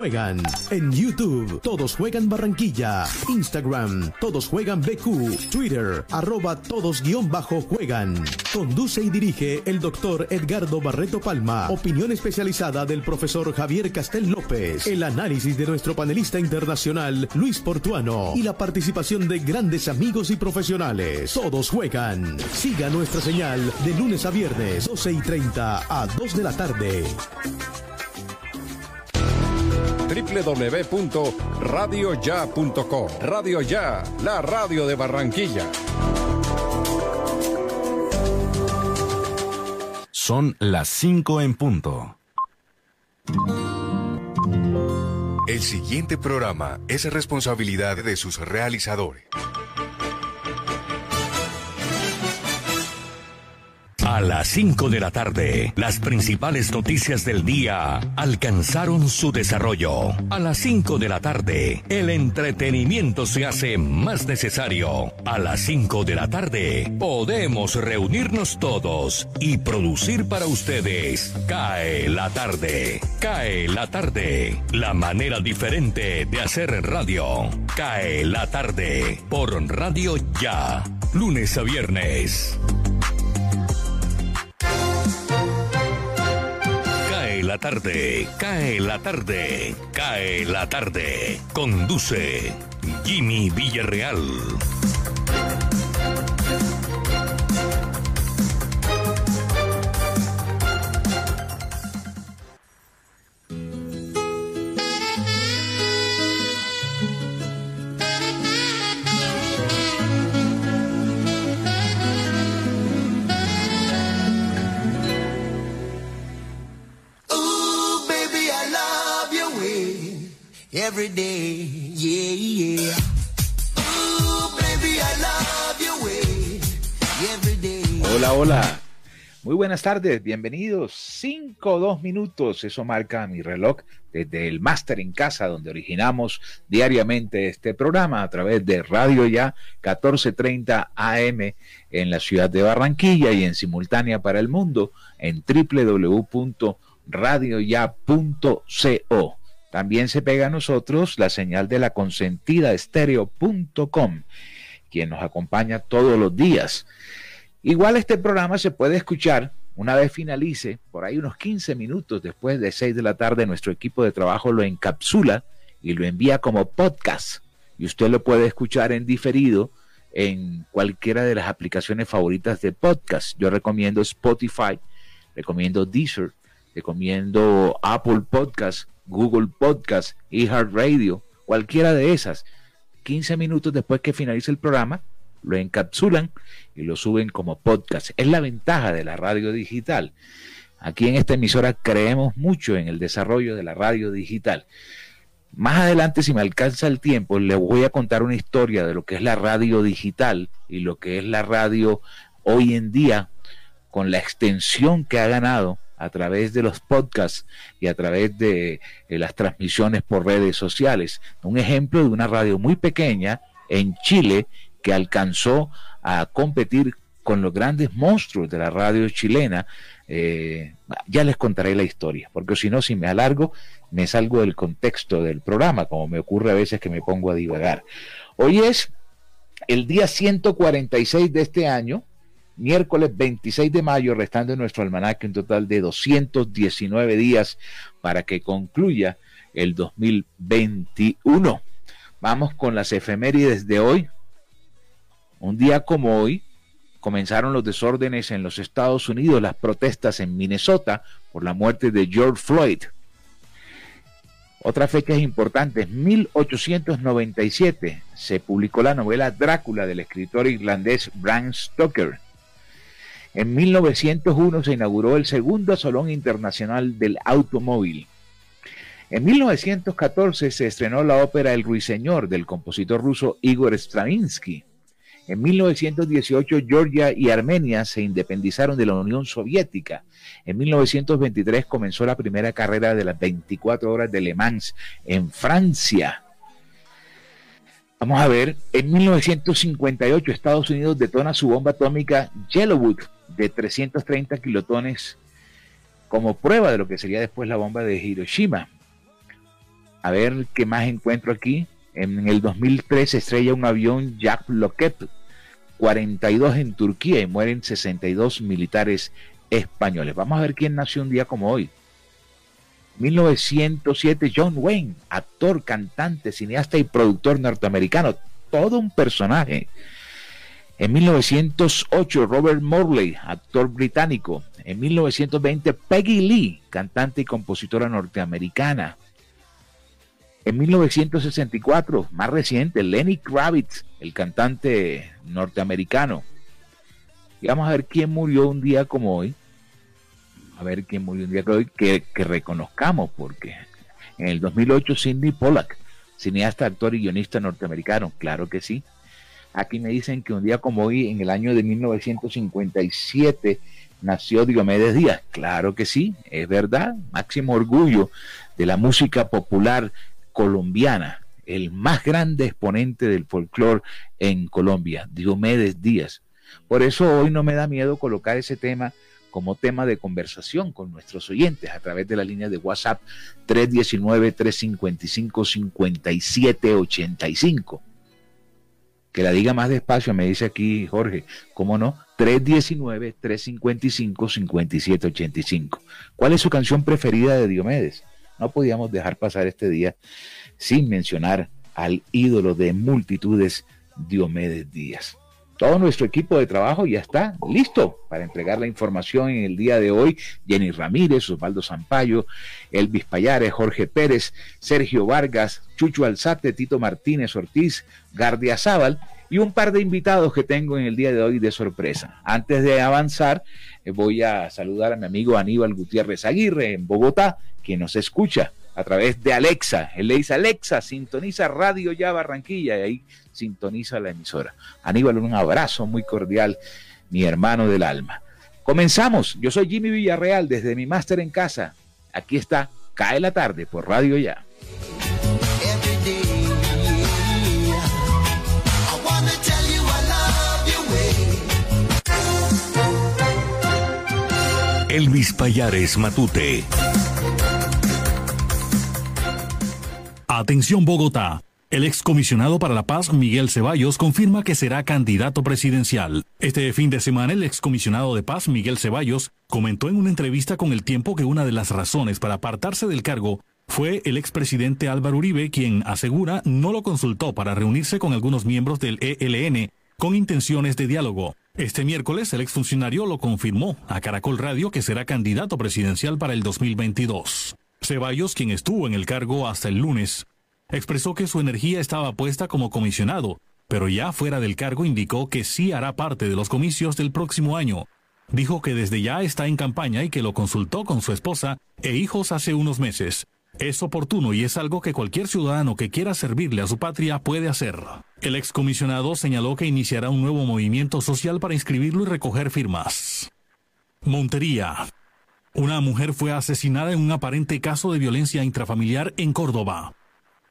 Juegan en YouTube, todos juegan Barranquilla, Instagram, todos juegan BQ, Twitter, arroba todos guion bajo juegan. Conduce y dirige el doctor Edgardo Barreto Palma, opinión especializada del profesor Javier Castel López, el análisis de nuestro panelista internacional Luis Portuano. Y la participación de grandes amigos y profesionales. Todos juegan. Siga nuestra señal de lunes a viernes, 12 y 30 a 2 de la tarde www.radioya.com. Radio Ya, la radio de Barranquilla. Son las 5 en punto. El siguiente programa es responsabilidad de sus realizadores. A las 5 de la tarde, las principales noticias del día alcanzaron su desarrollo. A las 5 de la tarde, el entretenimiento se hace más necesario. A las 5 de la tarde, podemos reunirnos todos y producir para ustedes. Cae la tarde. Cae la tarde. La manera diferente de hacer radio. Cae la tarde. Por Radio Ya. Lunes a viernes. La tarde, cae la tarde, cae la tarde. Conduce Jimmy Villarreal. Every day. Yeah, yeah. Hola, hola. Muy buenas tardes, bienvenidos. Cinco o dos minutos, eso marca mi reloj desde el máster en casa, donde originamos diariamente este programa a través de Radio Ya 1430 AM en la ciudad de Barranquilla y en simultánea para el mundo en www.radioya.co. También se pega a nosotros la señal de la consentida estéreo.com, quien nos acompaña todos los días. Igual este programa se puede escuchar una vez finalice, por ahí unos 15 minutos después de 6 de la tarde, nuestro equipo de trabajo lo encapsula y lo envía como podcast. Y usted lo puede escuchar en diferido en cualquiera de las aplicaciones favoritas de podcast. Yo recomiendo Spotify, recomiendo Deezer, recomiendo Apple Podcast, Google Podcast, iHeartRadio, cualquiera de esas. 15 minutos después que finalice el programa, lo encapsulan y lo suben como podcast. Es la ventaja de la radio digital. Aquí en esta emisora creemos mucho en el desarrollo de la radio digital. Más adelante, si me alcanza el tiempo, les voy a contar una historia de lo que es la radio digital y lo que es la radio hoy en día con la extensión que ha ganado a través de los podcasts y a través de, las transmisiones por redes sociales. Un ejemplo de una radio muy pequeña en Chile que alcanzó a competir con los grandes monstruos de la radio chilena. Eh, ya les contaré la historia, porque si no, si me alargo, me salgo del contexto del programa, como me ocurre a veces que me pongo a divagar. Hoy es el día 146 de este año, miércoles 26 de mayo, restando en nuestro almanaque un total de 219 días para que concluya el 2021. Vamos con las efemérides de hoy. Un día como hoy comenzaron los desórdenes en los Estados Unidos, las protestas en Minnesota por la muerte de George Floyd. Otra fecha importante, 1897 se publicó la novela Drácula del escritor irlandés Bram Stoker. En 1901 se inauguró el segundo Salón Internacional del Automóvil. En 1914 se estrenó la ópera El Ruiseñor del compositor ruso Igor Stravinsky. En 1918 Georgia y Armenia se independizaron de la Unión Soviética. En 1923 comenzó la primera carrera de las 24 horas de Le Mans en Francia. Vamos a ver, en 1958 Estados Unidos detona su bomba atómica Yellowwood de 330 kilotones como prueba de lo que sería después la bomba de Hiroshima. A ver qué más encuentro aquí. En el 2003 estrella un avión Jack Lockett 42 en Turquía y mueren 62 militares españoles. Vamos a ver quién nació un día como hoy. 1907 John Wayne, actor, cantante, cineasta y productor norteamericano, todo un personaje. En 1908 Robert Morley, actor británico. En 1920 Peggy Lee, cantante y compositora norteamericana. En 1964, más reciente, Lenny Kravitz, el cantante norteamericano. Y vamos a ver quién murió un día como hoy. A ver quién murió un día como hoy que, que reconozcamos, porque en el 2008 Sidney Pollack, cineasta, actor y guionista norteamericano, claro que sí. Aquí me dicen que un día como hoy, en el año de 1957, nació Diomedes Díaz. Claro que sí, es verdad. Máximo orgullo de la música popular colombiana, el más grande exponente del folclore en Colombia, Diomedes Díaz. Por eso hoy no me da miedo colocar ese tema como tema de conversación con nuestros oyentes a través de la línea de WhatsApp 319-355-5785. Que la diga más despacio, me dice aquí Jorge, ¿cómo no? 319-355-5785. ¿Cuál es su canción preferida de Diomedes? No podíamos dejar pasar este día sin mencionar al ídolo de multitudes, Diomedes Díaz. Todo nuestro equipo de trabajo ya está listo para entregar la información en el día de hoy. Jenny Ramírez, Osvaldo Zampayo, Elvis Payares, Jorge Pérez, Sergio Vargas, Chucho Alzate, Tito Martínez Ortiz, Gardia Zaval y un par de invitados que tengo en el día de hoy de sorpresa. Antes de avanzar, eh, voy a saludar a mi amigo Aníbal Gutiérrez Aguirre en Bogotá, que nos escucha a través de Alexa. Él le dice, Alexa, sintoniza Radio Ya Barranquilla y ahí sintoniza la emisora. Aníbal, un abrazo muy cordial, mi hermano del alma. Comenzamos. Yo soy Jimmy Villarreal desde mi máster en casa. Aquí está Cae la tarde por Radio Ya. Elvis Payares Matute. Atención Bogotá. El excomisionado para la paz Miguel Ceballos confirma que será candidato presidencial. Este fin de semana el excomisionado de paz Miguel Ceballos comentó en una entrevista con El Tiempo que una de las razones para apartarse del cargo fue el expresidente Álvaro Uribe quien asegura no lo consultó para reunirse con algunos miembros del ELN con intenciones de diálogo. Este miércoles el exfuncionario lo confirmó a Caracol Radio que será candidato presidencial para el 2022. Ceballos, quien estuvo en el cargo hasta el lunes, expresó que su energía estaba puesta como comisionado, pero ya fuera del cargo indicó que sí hará parte de los comicios del próximo año. Dijo que desde ya está en campaña y que lo consultó con su esposa e hijos hace unos meses. Es oportuno y es algo que cualquier ciudadano que quiera servirle a su patria puede hacer. El excomisionado señaló que iniciará un nuevo movimiento social para inscribirlo y recoger firmas. Montería. Una mujer fue asesinada en un aparente caso de violencia intrafamiliar en Córdoba.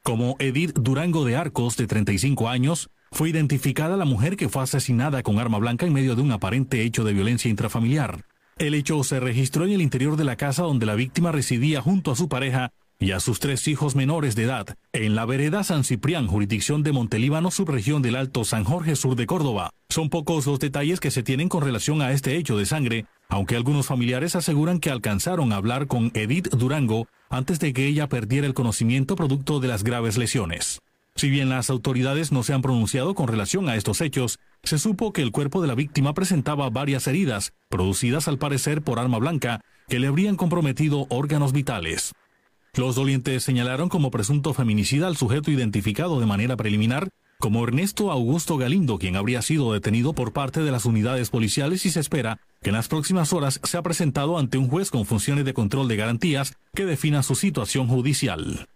Como Edith Durango de Arcos, de 35 años, fue identificada la mujer que fue asesinada con arma blanca en medio de un aparente hecho de violencia intrafamiliar. El hecho se registró en el interior de la casa donde la víctima residía junto a su pareja y a sus tres hijos menores de edad, en la vereda San Ciprián, jurisdicción de Montelíbano, subregión del Alto San Jorge Sur de Córdoba. Son pocos los detalles que se tienen con relación a este hecho de sangre, aunque algunos familiares aseguran que alcanzaron a hablar con Edith Durango antes de que ella perdiera el conocimiento producto de las graves lesiones. Si bien las autoridades no se han pronunciado con relación a estos hechos, se supo que el cuerpo de la víctima presentaba varias heridas, producidas al parecer por arma blanca, que le habrían comprometido órganos vitales. Los dolientes señalaron como presunto feminicida al sujeto identificado de manera preliminar como Ernesto Augusto Galindo, quien habría sido detenido por parte de las unidades policiales y se espera que en las próximas horas sea presentado ante un juez con funciones de control de garantías que defina su situación judicial.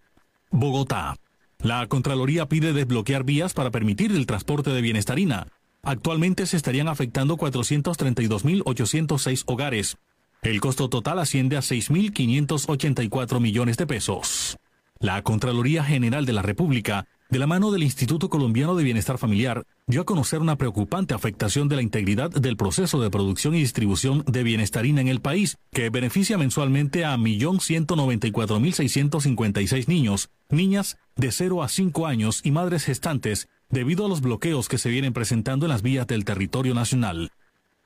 Bogotá. La Contraloría pide desbloquear vías para permitir el transporte de bienestarina. Actualmente se estarían afectando 432.806 hogares, el costo total asciende a 6.584 millones de pesos. La Contraloría General de la República de la mano del Instituto Colombiano de Bienestar Familiar, dio a conocer una preocupante afectación de la integridad del proceso de producción y distribución de bienestarina en el país, que beneficia mensualmente a 1.194.656 niños, niñas de 0 a 5 años y madres gestantes, debido a los bloqueos que se vienen presentando en las vías del territorio nacional.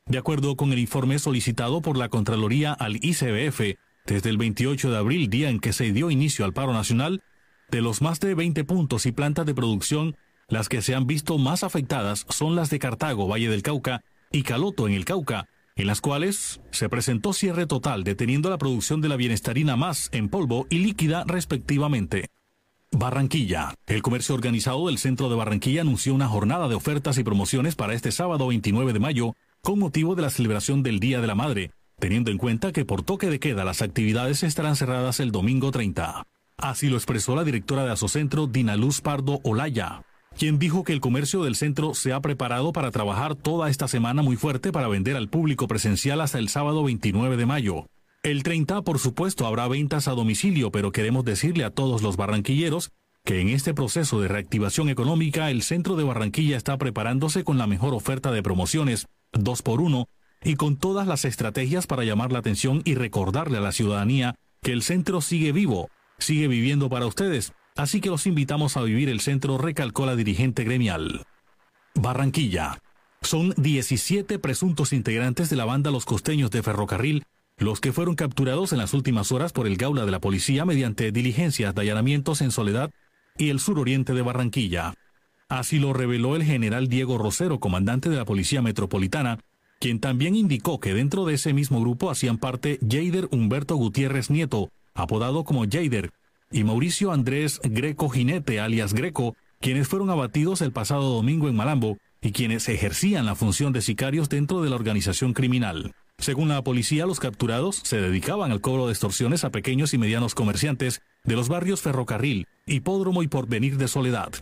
De acuerdo con el informe solicitado por la Contraloría al ICBF, desde el 28 de abril, día en que se dio inicio al paro nacional, de los más de 20 puntos y plantas de producción, las que se han visto más afectadas son las de Cartago, Valle del Cauca, y Caloto, en el Cauca, en las cuales se presentó cierre total, deteniendo la producción de la bienestarina más en polvo y líquida respectivamente. Barranquilla. El comercio organizado del centro de Barranquilla anunció una jornada de ofertas y promociones para este sábado 29 de mayo con motivo de la celebración del Día de la Madre, teniendo en cuenta que por toque de queda las actividades estarán cerradas el domingo 30. Así lo expresó la directora de Asocentro, Dina Luz Pardo Olaya, quien dijo que el comercio del centro se ha preparado para trabajar toda esta semana muy fuerte para vender al público presencial hasta el sábado 29 de mayo. El 30, por supuesto, habrá ventas a domicilio, pero queremos decirle a todos los barranquilleros que en este proceso de reactivación económica el centro de Barranquilla está preparándose con la mejor oferta de promociones, dos por uno, y con todas las estrategias para llamar la atención y recordarle a la ciudadanía que el centro sigue vivo, sigue viviendo para ustedes, así que los invitamos a vivir el centro, recalcó la dirigente gremial. Barranquilla. Son 17 presuntos integrantes de la banda Los Costeños de Ferrocarril los que fueron capturados en las últimas horas por el Gaula de la policía mediante diligencias de allanamientos en Soledad y el suroriente de Barranquilla. Así lo reveló el general Diego Rosero, comandante de la Policía Metropolitana, quien también indicó que dentro de ese mismo grupo hacían parte Jader Humberto Gutiérrez Nieto, apodado como Jader, y Mauricio Andrés Greco Jinete, alias Greco, quienes fueron abatidos el pasado domingo en Malambo y quienes ejercían la función de sicarios dentro de la organización criminal. Según la policía, los capturados se dedicaban al cobro de extorsiones a pequeños y medianos comerciantes de los barrios Ferrocarril, Hipódromo y Porvenir de Soledad.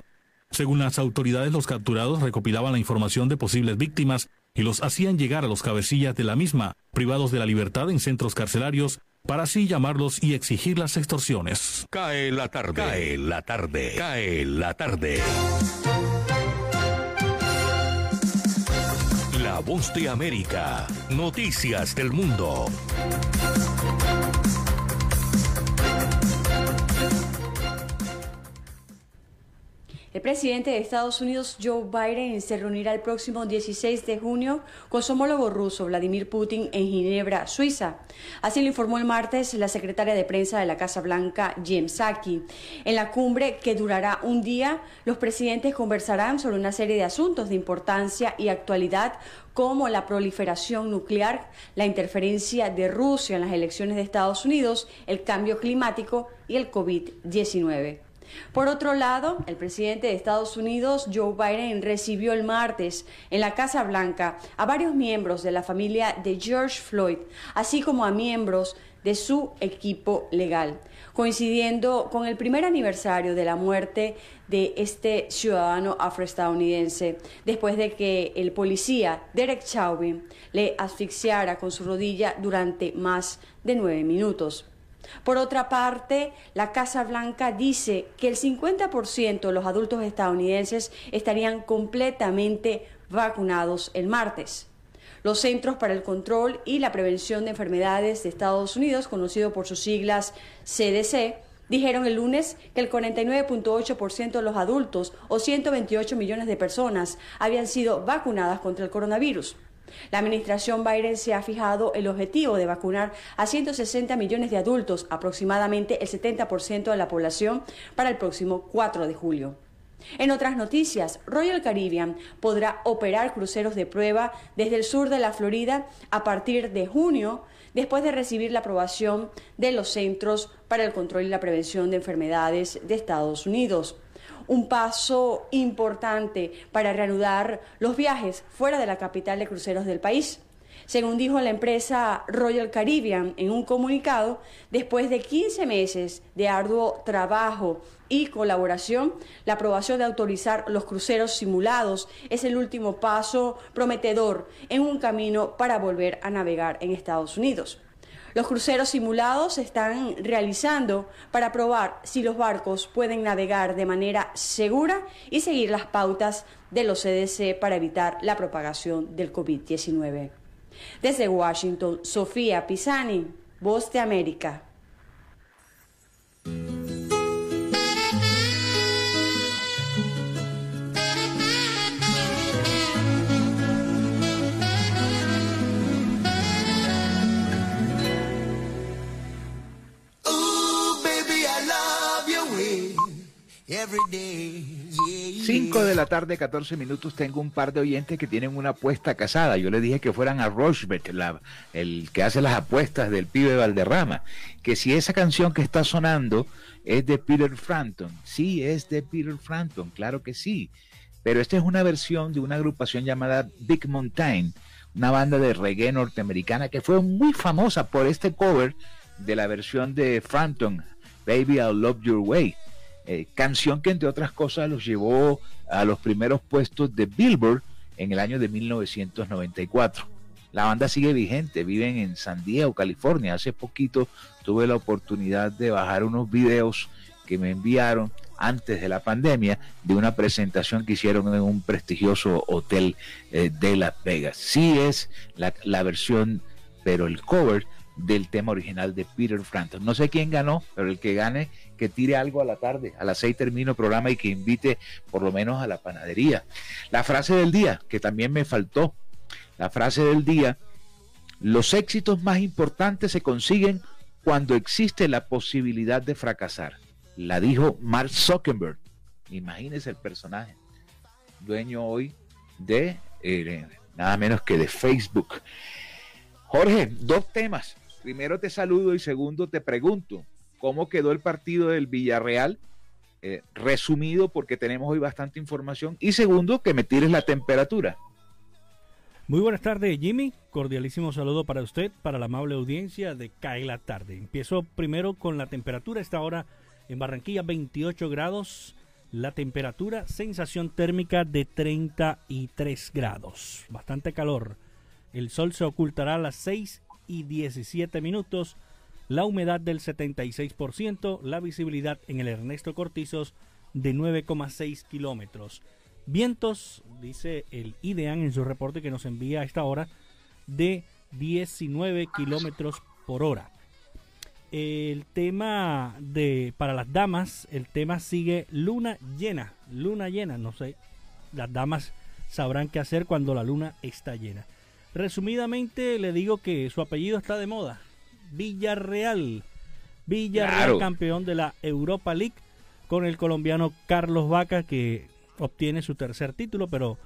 Según las autoridades, los capturados recopilaban la información de posibles víctimas y los hacían llegar a los cabecillas de la misma, privados de la libertad en centros carcelarios para así llamarlos y exigir las extorsiones. Cae la tarde, cae la tarde, cae la tarde. La voz de América, noticias del mundo. El presidente de Estados Unidos, Joe Biden, se reunirá el próximo 16 de junio con su homólogo ruso, Vladimir Putin, en Ginebra, Suiza. Así lo informó el martes la secretaria de prensa de la Casa Blanca, Jim Psaki. En la cumbre, que durará un día, los presidentes conversarán sobre una serie de asuntos de importancia y actualidad como la proliferación nuclear, la interferencia de Rusia en las elecciones de Estados Unidos, el cambio climático y el COVID-19. Por otro lado, el presidente de Estados Unidos, Joe Biden, recibió el martes en la Casa Blanca a varios miembros de la familia de George Floyd, así como a miembros de su equipo legal, coincidiendo con el primer aniversario de la muerte de este ciudadano afroestadounidense, después de que el policía Derek Chauvin le asfixiara con su rodilla durante más de nueve minutos. Por otra parte, la Casa Blanca dice que el 50% de los adultos estadounidenses estarían completamente vacunados el martes. Los Centros para el Control y la Prevención de Enfermedades de Estados Unidos, conocido por sus siglas CDC, dijeron el lunes que el 49.8% de los adultos o 128 millones de personas habían sido vacunadas contra el coronavirus. La administración Biden se ha fijado el objetivo de vacunar a 160 millones de adultos, aproximadamente el 70% de la población, para el próximo 4 de julio. En otras noticias, Royal Caribbean podrá operar cruceros de prueba desde el sur de la Florida a partir de junio, después de recibir la aprobación de los Centros para el Control y la Prevención de Enfermedades de Estados Unidos un paso importante para reanudar los viajes fuera de la capital de cruceros del país. Según dijo la empresa Royal Caribbean en un comunicado, después de 15 meses de arduo trabajo y colaboración, la aprobación de autorizar los cruceros simulados es el último paso prometedor en un camino para volver a navegar en Estados Unidos. Los cruceros simulados se están realizando para probar si los barcos pueden navegar de manera segura y seguir las pautas de los CDC para evitar la propagación del COVID-19. Desde Washington, Sofía Pisani, Voz de América. 5 de la tarde, 14 minutos. Tengo un par de oyentes que tienen una apuesta casada. Yo les dije que fueran a Rochbet, la- el que hace las apuestas del pibe Valderrama. Que si esa canción que está sonando es de Peter Frampton. Sí, es de Peter Frampton, claro que sí. Pero esta es una versión de una agrupación llamada Big Mountain, una banda de reggae norteamericana que fue muy famosa por este cover de la versión de Frampton, Baby I Love Your Way. Eh, canción que entre otras cosas los llevó a los primeros puestos de Billboard en el año de 1994. La banda sigue vigente, viven en San Diego, California. Hace poquito tuve la oportunidad de bajar unos videos que me enviaron antes de la pandemia de una presentación que hicieron en un prestigioso hotel eh, de Las Vegas. Sí es la, la versión, pero el cover del tema original de Peter Frampton. No sé quién ganó, pero el que gane, que tire algo a la tarde. A las seis termino el programa y que invite por lo menos a la panadería. La frase del día, que también me faltó. La frase del día, los éxitos más importantes se consiguen cuando existe la posibilidad de fracasar. La dijo Mark Zuckerberg. Imagínese el personaje. Dueño hoy de eh, nada menos que de Facebook. Jorge, dos temas. Primero te saludo y segundo te pregunto, ¿cómo quedó el partido del Villarreal? Eh, resumido porque tenemos hoy bastante información. Y segundo, que me tires la temperatura. Muy buenas tardes, Jimmy. Cordialísimo saludo para usted, para la amable audiencia de Cae la Tarde. Empiezo primero con la temperatura. Esta hora en Barranquilla, 28 grados. La temperatura, sensación térmica de 33 grados. Bastante calor. El sol se ocultará a las 6 y 17 minutos. La humedad del 76%. La visibilidad en el Ernesto Cortizos de 9,6 kilómetros. Vientos, dice el IDEAN en su reporte que nos envía a esta hora, de 19 kilómetros por hora. El tema de para las damas, el tema sigue luna llena, luna llena, no sé, las damas sabrán qué hacer cuando la luna está llena. Resumidamente le digo que su apellido está de moda, Villarreal. Villarreal Claro. campeón de la Europa League con el colombiano Carlos Vaca que obtiene su tercer título, pero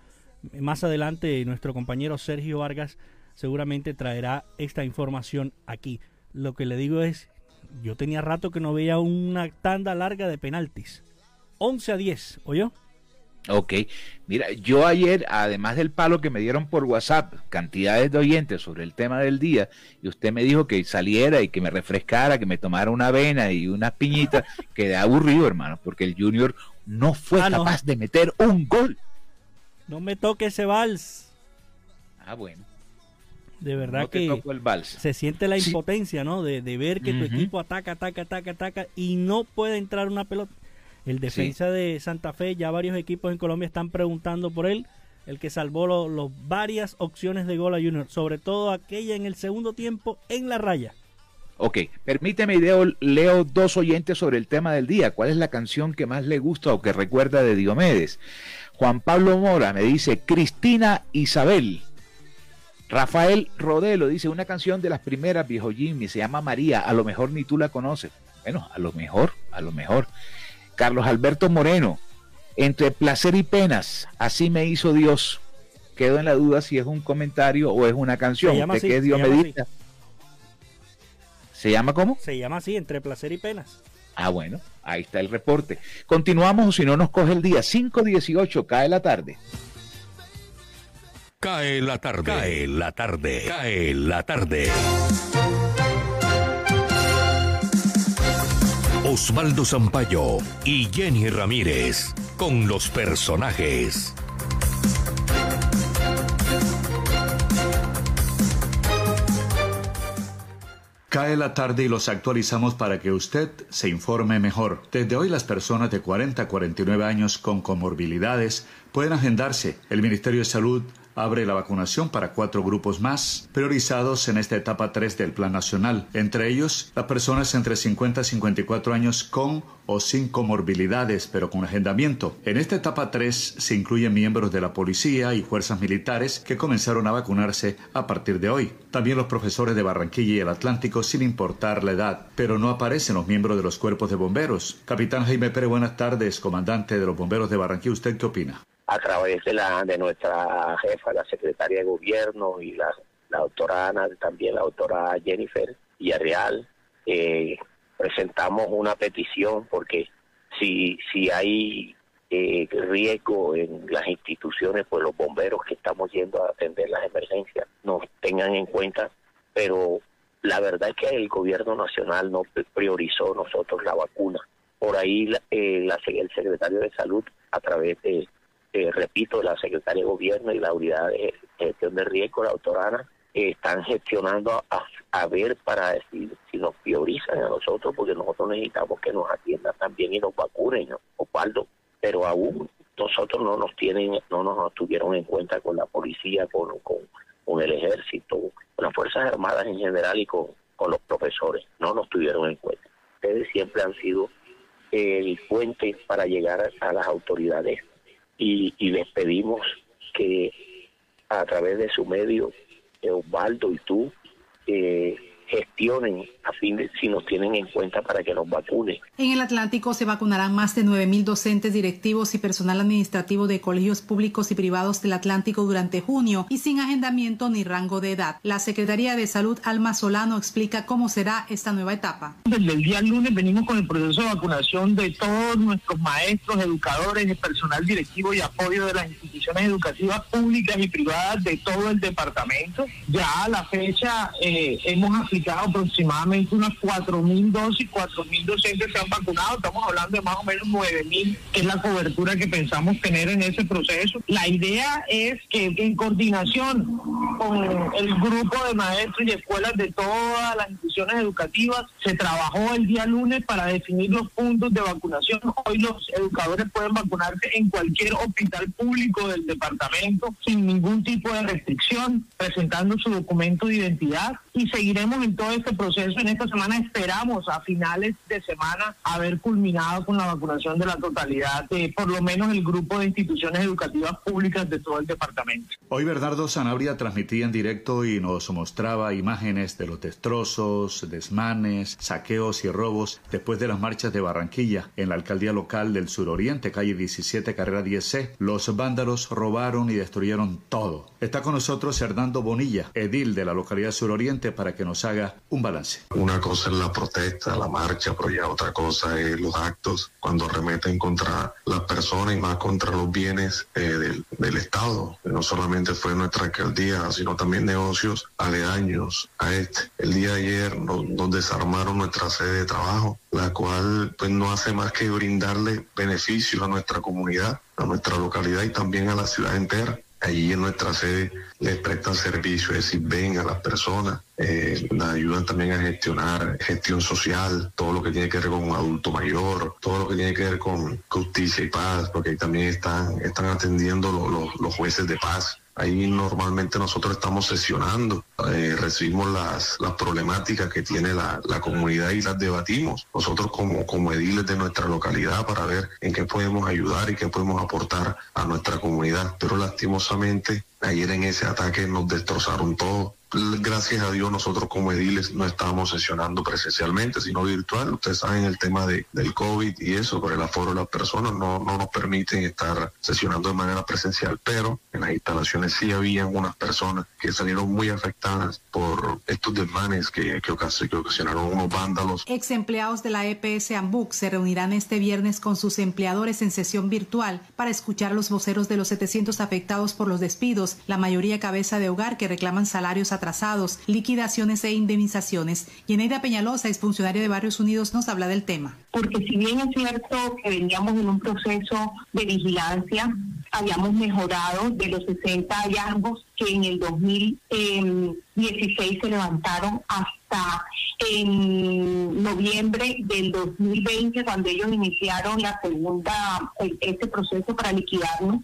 más adelante nuestro compañero Sergio Vargas seguramente traerá esta información aquí. Lo que le digo es, yo tenía rato que no veía una tanda larga de penaltis. 11 a 10, ¿oyó? Ok, mira, yo ayer, además del palo que me dieron por WhatsApp, cantidades de oyentes sobre el tema del día, y usted me dijo que saliera y que me refrescara, que me tomara una avena y unas piñitas, quedé aburrido, hermano, porque el Junior no fue Ah, no. capaz de meter un gol. No me toque ese vals. Ah, bueno, De verdad no que el vals. se siente la Sí. impotencia, ¿no? De, de ver que tu equipo ataca, ataca, ataca, ataca y no puede entrar una pelota. El defensa de Santa Fe, ya varios equipos en Colombia están preguntando por él. El que salvó lo- los varias opciones de gol a Junior, sobre todo aquella en el segundo tiempo en la raya. Ok, permíteme, leo, leo dos oyentes sobre el tema del día. ¿Cuál es la canción que más le gusta o que recuerda de Diomedes? Juan Pablo Mora me dice Cristina Isabel. Rafael Rodelo dice una canción de las primeras, viejo Jimmy, se llama María, a lo mejor ni tú la conoces. Bueno, a lo mejor, a lo mejor. Carlos Alberto Moreno, entre placer y penas, así me hizo Dios. Quedo en la duda si es un comentario o es una canción. Se llama ¿Usted así, qué se llama Diomedita? ¿Se llama cómo? Se llama así, entre placer y penas. Ah, bueno, ahí está el reporte. Continuamos o si no nos coge el día 5.18, cae la tarde. Cae la tarde. Cae la tarde. Cae la tarde. Osvaldo Zampayo y Jenny Ramírez con los personajes. Cae la tarde y los actualizamos para que usted se informe mejor. Desde hoy las personas de 40 a 49 años con comorbilidades pueden agendarse. El Ministerio de Salud abre la vacunación para cuatro grupos más, priorizados en esta etapa 3 del Plan Nacional, entre ellos las personas entre 50 y 54 años con o sin comorbilidades, pero con agendamiento. En esta etapa 3 se incluyen miembros de la policía y fuerzas militares que comenzaron a vacunarse a partir de hoy. También los profesores de Barranquilla y el Atlántico sin importar la edad, pero no aparecen los miembros de los cuerpos de bomberos. Capitán Jaime Pérez, buenas tardes, comandante de los bomberos de Barranquilla. ¿Usted qué opina? A través de la de nuestra jefa, la secretaria de gobierno y la, doctora Ana, también la doctora Jennifer Villarreal, eh, presentamos una petición porque si, si hay eh, riesgo en las instituciones, pues los bomberos que estamos yendo a atender las emergencias nos tengan en cuenta, pero la verdad es que el gobierno nacional no priorizó nosotros la vacuna. Por ahí eh, la, el secretario de salud, a través de eh, repito, la secretaria de Gobierno y la unidad de gestión de riesgo, la doctora Ana, eh, están gestionando a, ver para decir si nos priorizan a nosotros, porque nosotros necesitamos que nos atiendan también y nos vacunen, Osvaldo. Pero aún nosotros no nos tienen, no nos tuvieron en cuenta con la policía, con, con, el ejército, con las Fuerzas Armadas en general y con, con los profesores. No nos tuvieron en cuenta. Ustedes siempre han sido el puente para llegar a las autoridades y, y les pedimos que a través de su medio, Osvaldo y tú, eh, gestionen a fin de si nos tienen en cuenta para que nos vacunen. En el Atlántico se vacunarán más de 9.000 docentes, directivos y personal administrativo de colegios públicos y privados del Atlántico durante junio y sin agendamiento ni rango de edad. La Secretaría de Salud Alma Solano explica cómo será esta nueva etapa. Desde el día lunes venimos con el proceso de vacunación de todos nuestros maestros, educadores, y personal directivo y apoyo de las instituciones educativas públicas y privadas de todo el departamento. Ya a la fecha eh, hemos aproximadamente unas 4.000 dosis, 4.000 docentes se han vacunado, estamos hablando de más o menos 9.000, que es la cobertura que pensamos tener en ese proceso. La idea es que en coordinación con el grupo de maestros y escuelas de todas las instituciones educativas, se trabajó el día lunes para definir los puntos de vacunación. Hoy los educadores pueden vacunarse en cualquier hospital público del departamento sin ningún tipo de restricción, presentando su documento de identidad y seguiremos en todo este proceso. En esta semana esperamos a finales de semana haber culminado con la vacunación de la totalidad de por lo menos el grupo de instituciones educativas públicas de todo el departamento. Hoy Bernardo Sanabria transmitía en directo y nos mostraba imágenes de los destrozos, desmanes, saqueos y robos después de las marchas de Barranquilla en la alcaldía local del suroriente, calle 17, carrera 10C. Los vándalos robaron y destruyeron todo. Está con nosotros Hernando Bonilla, edil de la localidad suroriente, para que nos haga un balance. Una cosa es la protesta, la marcha, pero ya otra cosa es los actos cuando remeten contra las personas y más contra los bienes eh, del, Estado. No solamente fue nuestra alcaldía, sino también negocios aledaños a este. El día de ayer nos, desarmaron nuestra sede de trabajo, la cual pues no hace más que brindarle beneficios a nuestra comunidad, a nuestra localidad y también a la ciudad entera. Allí en nuestra sede les prestan servicio, es decir, ven a las personas, eh, nos ayudan también a gestionar gestión social, todo lo que tiene que ver con un adulto mayor, todo lo que tiene que ver con justicia y paz, porque ahí también están, están atendiendo los jueces de paz Ahí normalmente nosotros estamos sesionando, eh, recibimos las, las problemáticas que tiene la, la, comunidad y las debatimos. Nosotros como, como ediles de nuestra localidad para ver en qué podemos ayudar y qué podemos aportar a nuestra comunidad. Pero lastimosamente ayer en ese ataque nos destrozaron todo gracias a Dios nosotros como ediles no estábamos sesionando presencialmente, sino virtual. Ustedes saben el tema de, del COVID y eso, por el aforo de las personas no, no nos permiten estar sesionando de manera presencial, pero en las instalaciones sí habían unas personas que salieron muy afectadas por estos desmanes que, que, ocasionaron unos vándalos. Ex empleados de la EPS Ambuc se reunirán este viernes con sus empleadores en sesión virtual para escuchar los voceros de los 700 afectados por los despidos, la mayoría cabeza de hogar que reclaman salarios a atrasados, liquidaciones e indemnizaciones. Yeneida Peñalosa, exfuncionaria de Barrios Unidos, nos habla del tema. Porque si bien es cierto que veníamos en un proceso de vigilancia, habíamos mejorado de los 60 hallazgos que en el 2016 se levantaron hasta en noviembre del 2020, cuando ellos iniciaron la segunda, este proceso para liquidarnos,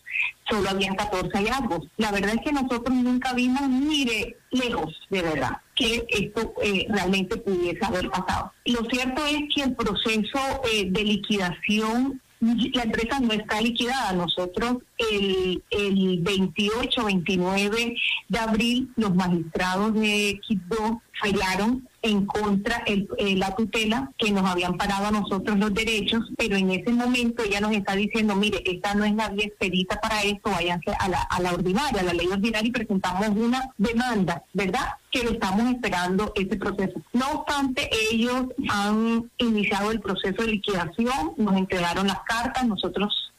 solo habían 14 hallazgos. La verdad es que nosotros nunca vimos ni de lejos, de verdad, que esto eh, realmente pudiese haber pasado. Lo cierto es que el proceso eh, de liquidación la empresa no está liquidada. Nosotros el, el 28, 29 de abril, los magistrados de Quito fallaron en contra de eh, la tutela que nos habían parado a nosotros los derechos, pero en ese momento ella nos está diciendo, mire, esta no es la vía expedita para esto, váyanse a la, a la ordinaria, a la ley ordinaria y presentamos una demanda, ¿verdad? Que lo estamos esperando ese proceso. No obstante, ellos han iniciado el proceso de liquidación, nos entregaron las cartas, nosotros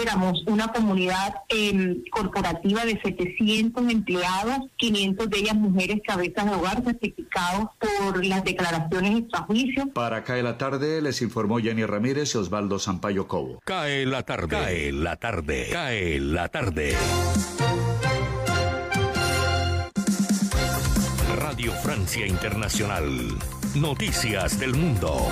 éramos una comunidad em, corporativa de 700 empleados, 500 de ellas mujeres cabezas de hogar certificados por las declaraciones extrajuicio. Para Cae la Tarde les informó Jenny Ramírez y Osvaldo Sampaio Cobo. Cae la tarde, cae la tarde, cae la tarde. Radio Francia Internacional. Noticias del Mundo.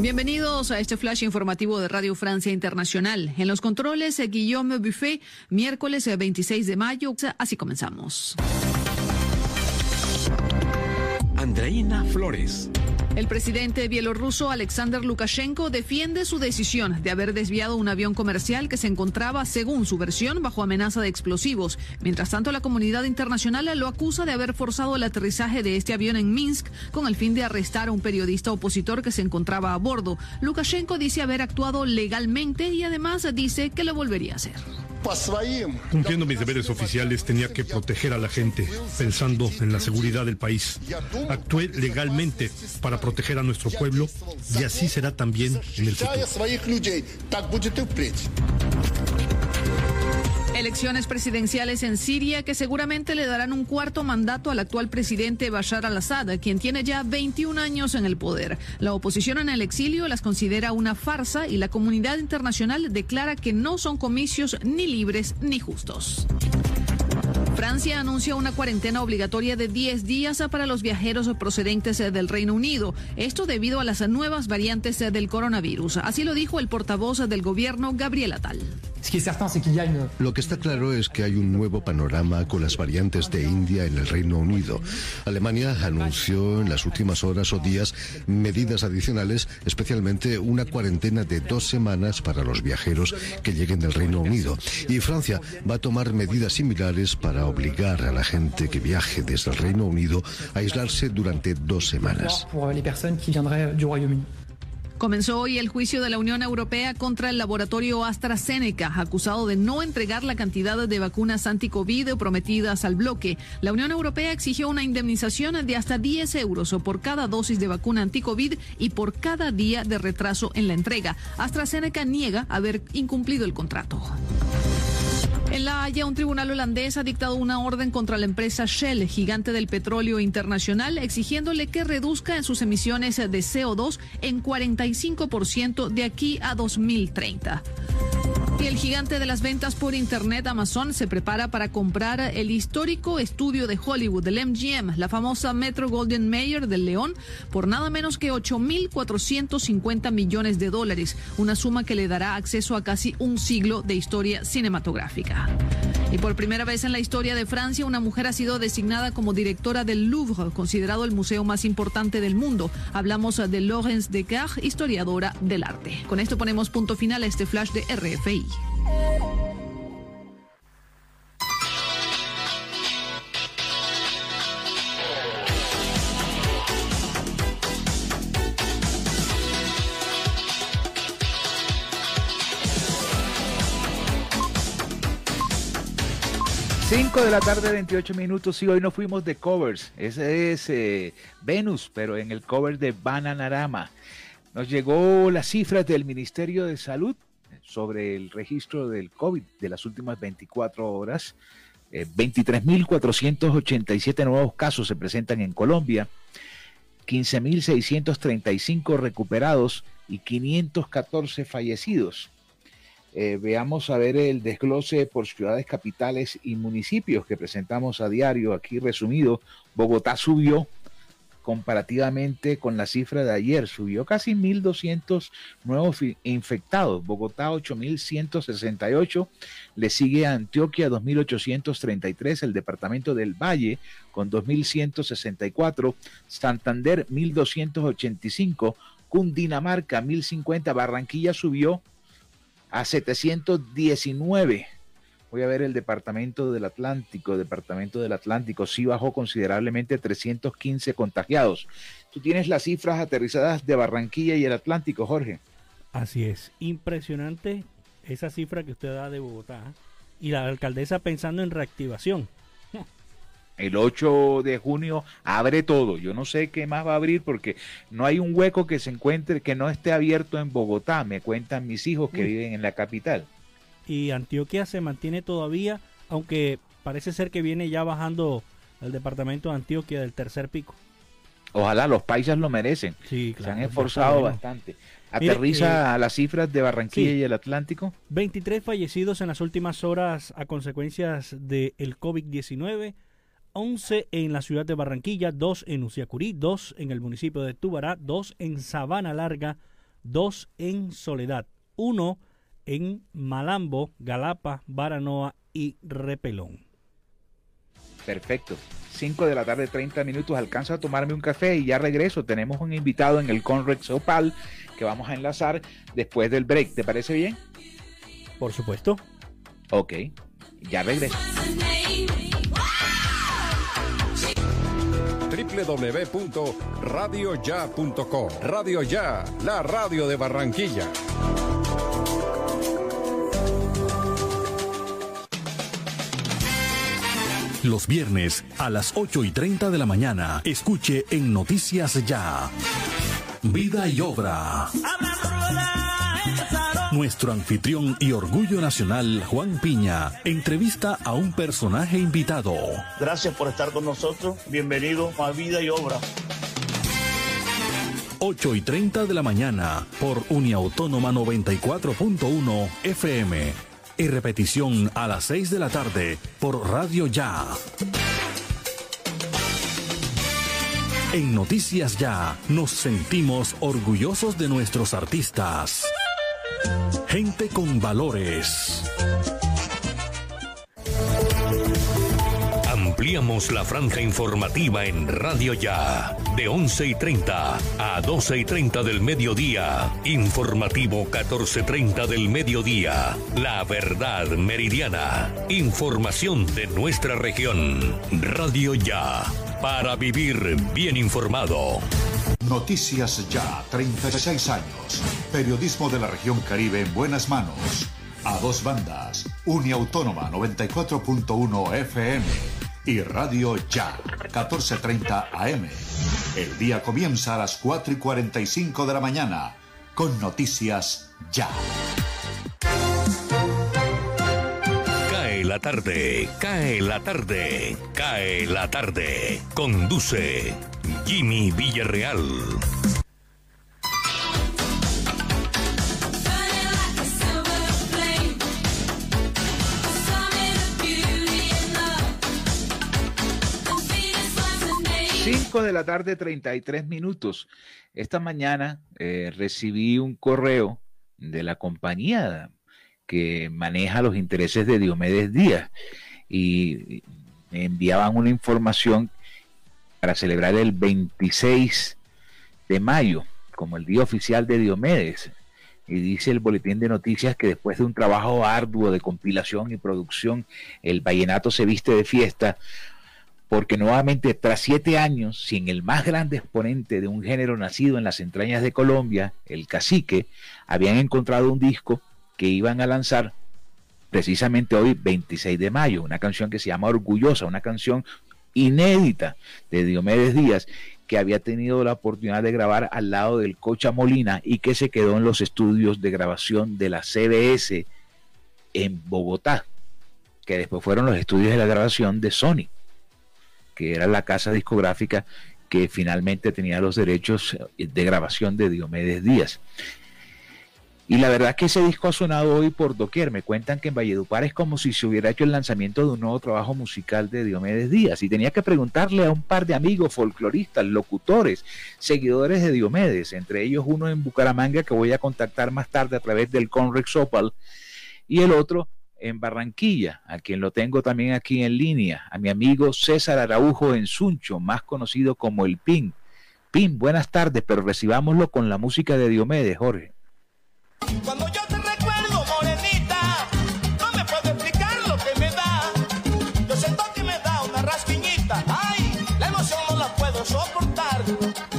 Bienvenidos a este flash informativo de Radio Francia Internacional. En los controles, eh, Guillaume Buffet, miércoles 26 eh, de mayo. Así comenzamos. Andreina Flores. El presidente bielorruso Alexander Lukashenko defiende su decisión de haber desviado un avión comercial que se encontraba, según su versión, bajo amenaza de explosivos. Mientras tanto, la comunidad internacional lo acusa de haber forzado el aterrizaje de este avión en Minsk con el fin de arrestar a un periodista opositor que se encontraba a bordo. Lukashenko dice haber actuado legalmente y además dice que lo volvería a hacer. Cumpliendo mis deberes oficiales tenía que proteger a la gente, pensando en la seguridad del país. Actué legalmente para proteger a nuestro pueblo y así será también en el futuro. Elecciones presidenciales en Siria que seguramente le darán un cuarto mandato al actual presidente Bashar al-Assad, quien tiene ya 21 años en el poder. La oposición en el exilio las considera una farsa y la comunidad internacional declara que no son comicios ni libres ni justos. Francia anuncia una cuarentena obligatoria de 10 días para los viajeros procedentes del Reino Unido. Esto debido a las nuevas variantes del coronavirus. Así lo dijo el portavoz del gobierno, Gabriel Atal. Lo que está claro es que hay un nuevo panorama con las variantes de India en el Reino Unido. Alemania anunció en las últimas horas o días medidas adicionales, especialmente una cuarentena de dos semanas para los viajeros que lleguen del Reino Unido. Y Francia va a tomar medidas similares para obligar a la gente que viaje desde el Reino Unido a aislarse durante dos semanas. Comenzó hoy el juicio de la Unión Europea contra el laboratorio AstraZeneca, acusado de no entregar la cantidad de vacunas anti-COVID prometidas al bloque. La Unión Europea exigió una indemnización de hasta 10 euros por cada dosis de vacuna anti-COVID y por cada día de retraso en la entrega. AstraZeneca niega haber incumplido el contrato. En La Haya, un tribunal holandés ha dictado una orden contra la empresa Shell, gigante del petróleo internacional, exigiéndole que reduzca en sus emisiones de CO2 en 45% de aquí a 2030. Y el gigante de las ventas por Internet Amazon se prepara para comprar el histórico estudio de Hollywood, el MGM, la famosa Metro Golden Mayer del León, por nada menos que 8.450 millones de dólares, una suma que le dará acceso a casi un siglo de historia cinematográfica. Y por primera vez en la historia de Francia, una mujer ha sido designada como directora del Louvre, considerado el museo más importante del mundo. Hablamos de Laurence Descartes, historiadora del arte. Con esto ponemos punto final a este flash de RFI. Cinco de la tarde, 28 minutos. Y hoy no fuimos de covers. Ese es eh, Venus, pero en el cover de Bananarama. Nos llegó las cifras del Ministerio de Salud sobre el registro del COVID de las últimas 24 horas. 23.487 eh, nuevos casos se presentan en Colombia. 15.635 recuperados y 514 fallecidos. Eh, veamos a ver el desglose por ciudades capitales y municipios que presentamos a diario aquí resumido. Bogotá subió comparativamente con la cifra de ayer, subió casi 1.200 nuevos infectados. Bogotá 8.168, le sigue Antioquia 2.833, el departamento del Valle con 2.164, Santander 1.285, Cundinamarca 1.050, Barranquilla subió a 719. Voy a ver el departamento del Atlántico. Departamento del Atlántico sí bajó considerablemente 315 contagiados. Tú tienes las cifras aterrizadas de Barranquilla y el Atlántico, Jorge. Así es, impresionante esa cifra que usted da de Bogotá. ¿eh? Y la alcaldesa pensando en reactivación. El 8 de junio abre todo. Yo no sé qué más va a abrir porque no hay un hueco que se encuentre que no esté abierto en Bogotá, me cuentan mis hijos que viven en la capital. Y Antioquia se mantiene todavía, aunque parece ser que viene ya bajando el departamento de Antioquia del tercer pico. Ojalá los paisas lo merecen. Sí, Se han esforzado bastante. Aterriza eh, a las cifras de Barranquilla y el Atlántico. 23 fallecidos en las últimas horas a consecuencias del COVID-19. 11 en la ciudad de Barranquilla, 2 en Uciacurí, 2 en el municipio de Tubará, 2 en Sabana Larga, 2 en Soledad, 1 en Malambo, Galapa, Baranoa y Repelón. Perfecto. 5 de la tarde, 30 minutos. Alcanzo a tomarme un café y ya regreso. Tenemos un invitado en el Conrex Opal que vamos a enlazar después del break. ¿Te parece bien? Por supuesto. Ok, ya regreso. www.radioya.com Radio Ya, la radio de Barranquilla. Los viernes a las 8 y 30 de la mañana, escuche en Noticias Ya. Vida y obra. Nuestro anfitrión y orgullo nacional, Juan Piña, entrevista a un personaje invitado. Gracias por estar con nosotros. Bienvenido a Vida y Obra. 8 y 30 de la mañana por Uniautónoma 94.1 FM. Y repetición a las 6 de la tarde por Radio Ya. En Noticias Ya nos sentimos orgullosos de nuestros artistas. Gente con valores. La franja informativa en Radio Ya, de 11 y 30 a 12 y 30 del mediodía. Informativo 14.30 del mediodía. La verdad meridiana. Información de nuestra región. Radio Ya, para vivir bien informado. Noticias Ya, 36 años. Periodismo de la región Caribe en buenas manos. A dos bandas. Uniautónoma 94.1 FM y Radio Ya, 14.30 AM. El día comienza a las 4 y 45 de la mañana con Noticias Ya. Cae la tarde, cae la tarde, cae la tarde. Conduce Jimmy Villarreal. Cinco de la tarde, 33 minutos. Esta mañana eh, recibí un correo de la compañía que maneja los intereses de Diomedes Díaz y me enviaban una información para celebrar el 26 de mayo como el día oficial de Diomedes. Y dice el boletín de noticias que después de un trabajo arduo de compilación y producción, el vallenato se viste de fiesta porque nuevamente tras siete años, sin el más grande exponente de un género nacido en las entrañas de Colombia, el cacique, habían encontrado un disco que iban a lanzar precisamente hoy, 26 de mayo, una canción que se llama Orgullosa, una canción inédita de Diomedes Díaz, que había tenido la oportunidad de grabar al lado del Cocha Molina y que se quedó en los estudios de grabación de la CBS en Bogotá, que después fueron los estudios de la grabación de Sony, que era la casa discográfica que finalmente tenía los derechos de grabación de Diomedes Díaz. Y la verdad que ese disco ha sonado hoy por doquier. Me cuentan que en Valledupar es como si se hubiera hecho el lanzamiento de un nuevo trabajo musical de Diomedes Díaz. Y tenía que preguntarle a un par de amigos folcloristas, locutores, seguidores de Diomedes, entre ellos uno en Bucaramanga que voy a contactar más tarde a través del Conrex Opal, y el otro en Barranquilla, a quien lo tengo también aquí en línea, a mi amigo César Araujo en Suncho, más conocido como el PIN. PIN, buenas tardes, pero recibámoslo con la música de Diomedes, Jorge. Cuando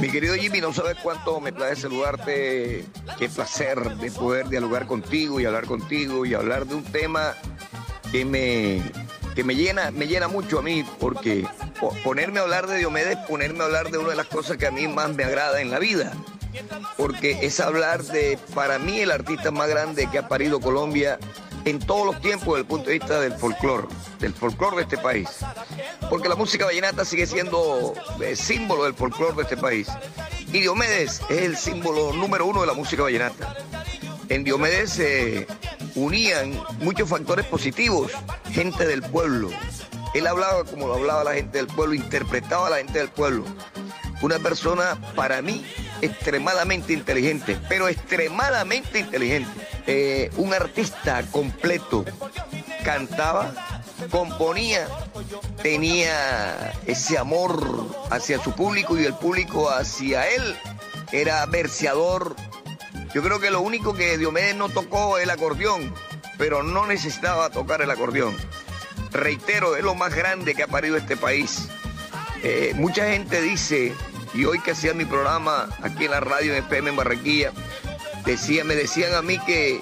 Mi querido Jimmy, no sabes cuánto me place saludarte. Qué placer de poder dialogar contigo y hablar contigo y hablar de un tema que me, que me llena, me llena mucho a mí, porque ponerme a hablar de Diomedes, ponerme a hablar de una de las cosas que a mí más me agrada en la vida porque es hablar de, para mí, el artista más grande que ha parido Colombia en todos los tiempos desde el punto de vista del folclore, del folclore de este país. Porque la música vallenata sigue siendo el símbolo del folclore de este país. Y Diomedes es el símbolo número uno de la música vallenata. En Diomedes se unían muchos factores positivos, gente del pueblo. Él hablaba como lo hablaba la gente del pueblo, interpretaba a la gente del pueblo. Una persona, para mí, extremadamente inteligente, pero extremadamente inteligente. Eh, un artista completo. Cantaba, componía, tenía ese amor hacia su público y el público hacia él. Era verseador. Yo creo que lo único que Diomedes no tocó el acordeón, pero no necesitaba tocar el acordeón. Reitero, es lo más grande que ha parido este país. Eh, mucha gente dice y hoy que hacía mi programa aquí en la radio FM en Barranquilla, decía, me decían a mí que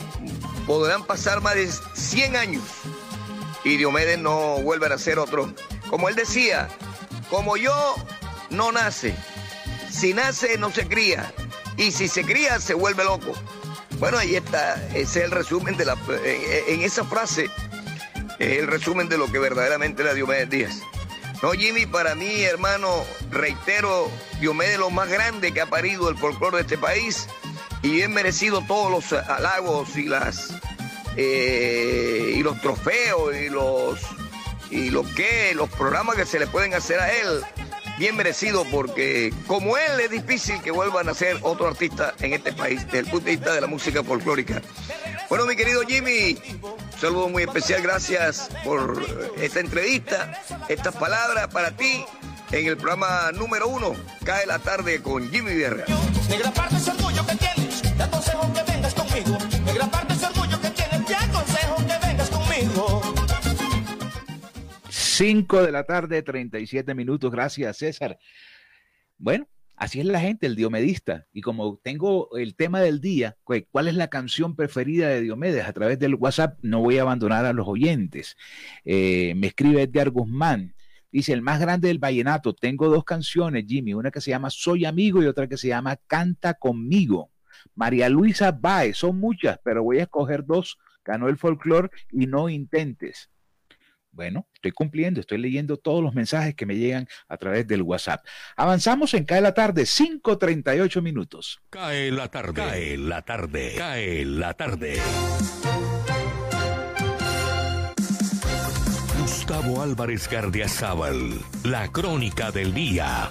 podrán pasar más de 100 años y Diomedes no vuelve a ser otro. Como él decía, como yo no nace, si nace no se cría y si se cría se vuelve loco. Bueno, ahí está, ese es el resumen de la, en, esa frase, es el resumen de lo que verdaderamente era Diomedes Díaz. No, Jimmy, para mí, hermano, reitero, Diomedes lo más grande que ha parido el folclore de este país y bien merecido todos los halagos y las eh, y los trofeos y los y lo que los programas que se le pueden hacer a él bien merecido porque como él es difícil que vuelvan a ser otro artista en este país desde el punto de vista de la música folclórica. Bueno, mi querido Jimmy, un saludo muy especial, gracias por esta entrevista, estas palabras para ti en el programa número uno, Cae la tarde con Jimmy Vierra. Que vengas conmigo. Negra parte ese orgullo que tienes, te aconsejo que vengas conmigo. 5 de la tarde, 37 minutos. Gracias, César. Bueno, así es la gente, el diomedista. Y como tengo el tema del día, ¿cuál es la canción preferida de Diomedes? A través del WhatsApp no voy a abandonar a los oyentes. Eh, me escribe Edgar Guzmán. Dice, el más grande del vallenato. Tengo dos canciones, Jimmy. Una que se llama Soy Amigo y otra que se llama Canta conmigo. María Luisa Baez, son muchas, pero voy a escoger dos. Ganó el folclore y no intentes. Bueno, estoy cumpliendo, estoy leyendo todos los mensajes que me llegan a través del WhatsApp. Avanzamos en Cae la tarde, 5.38 minutos. Cae la tarde, cae la tarde, cae la tarde. Gustavo Álvarez Gardiazabal, la crónica del día.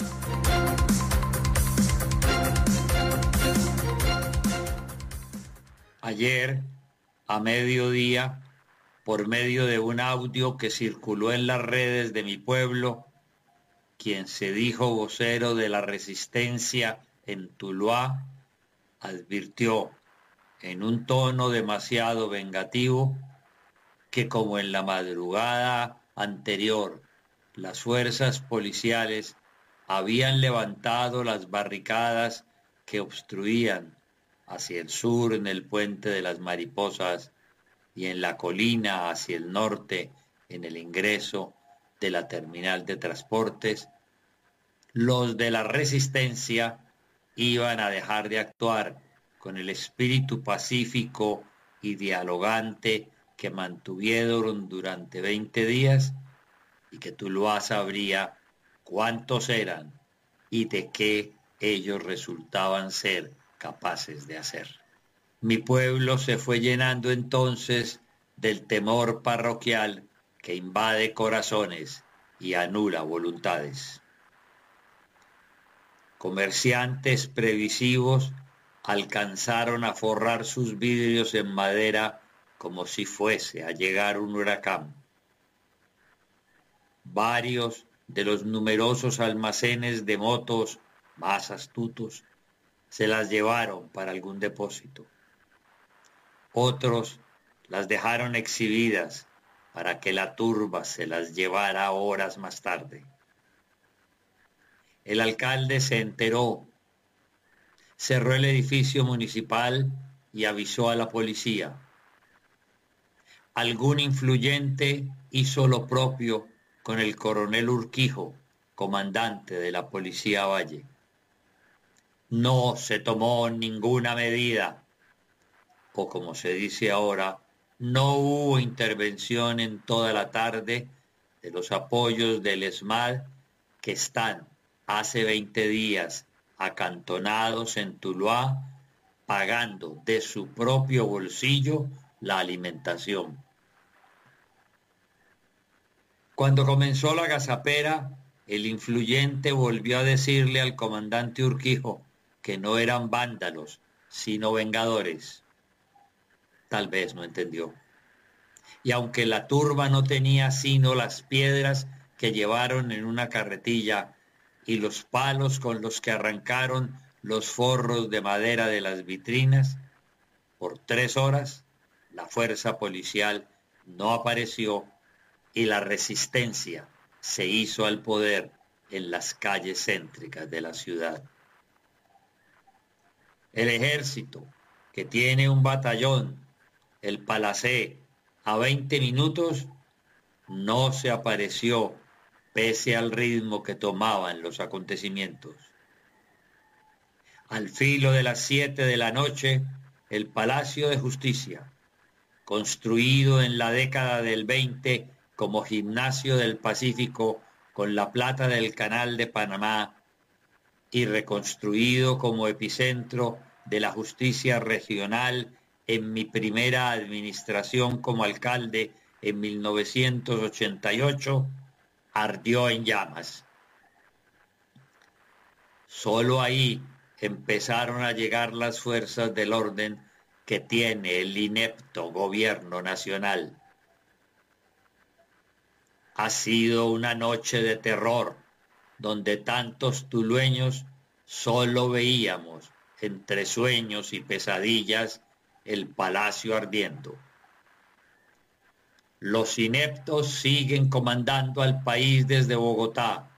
Ayer, a mediodía, por medio de un audio que circuló en las redes de mi pueblo, quien se dijo vocero de la resistencia en Tuluá, advirtió en un tono demasiado vengativo que como en la madrugada anterior las fuerzas policiales habían levantado las barricadas que obstruían hacia el sur en el puente de las mariposas y en la colina hacia el norte en el ingreso de la terminal de transportes, los de la resistencia iban a dejar de actuar con el espíritu pacífico y dialogante que mantuvieron durante 20 días y que Tuluá sabría cuántos eran y de qué ellos resultaban ser capaces de hacer. Mi pueblo se fue llenando entonces del temor parroquial que invade corazones y anula voluntades. Comerciantes previsivos alcanzaron a forrar sus vidrios en madera como si fuese a llegar un huracán. Varios de los numerosos almacenes de motos más astutos se las llevaron para algún depósito. Otros las dejaron exhibidas para que la turba se las llevara horas más tarde. El alcalde se enteró, cerró el edificio municipal y avisó a la policía. Algún influyente hizo lo propio con el coronel Urquijo, comandante de la Policía Valle. No se tomó ninguna medida, o como se dice ahora, no hubo intervención en toda la tarde de los apoyos del ESMAD que están hace 20 días acantonados en Tuluá pagando de su propio bolsillo la alimentación. Cuando comenzó la gazapera, el influyente volvió a decirle al comandante Urquijo que no eran vándalos, sino vengadores tal vez no entendió. Y aunque la turba no tenía sino las piedras que llevaron en una carretilla y los palos con los que arrancaron los forros de madera de las vitrinas, por tres horas la fuerza policial no apareció y la resistencia se hizo al poder en las calles céntricas de la ciudad. El ejército, que tiene un batallón el Palacé a 20 minutos no se apareció pese al ritmo que tomaban los acontecimientos. Al filo de las 7 de la noche, el Palacio de Justicia, construido en la década del 20 como gimnasio del Pacífico con la plata del Canal de Panamá y reconstruido como epicentro de la justicia regional en mi primera administración como alcalde en 1988, ardió en llamas. Solo ahí empezaron a llegar las fuerzas del orden que tiene el inepto gobierno nacional. Ha sido una noche de terror donde tantos tulueños solo veíamos entre sueños y pesadillas el palacio ardiendo. Los ineptos siguen comandando al país desde Bogotá,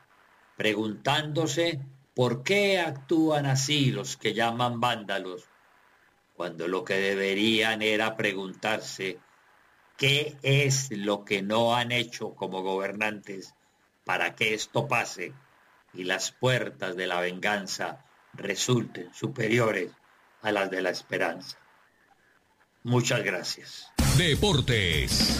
preguntándose por qué actúan así los que llaman vándalos, cuando lo que deberían era preguntarse qué es lo que no han hecho como gobernantes para que esto pase y las puertas de la venganza resulten superiores a las de la esperanza. Muchas gracias. Deportes.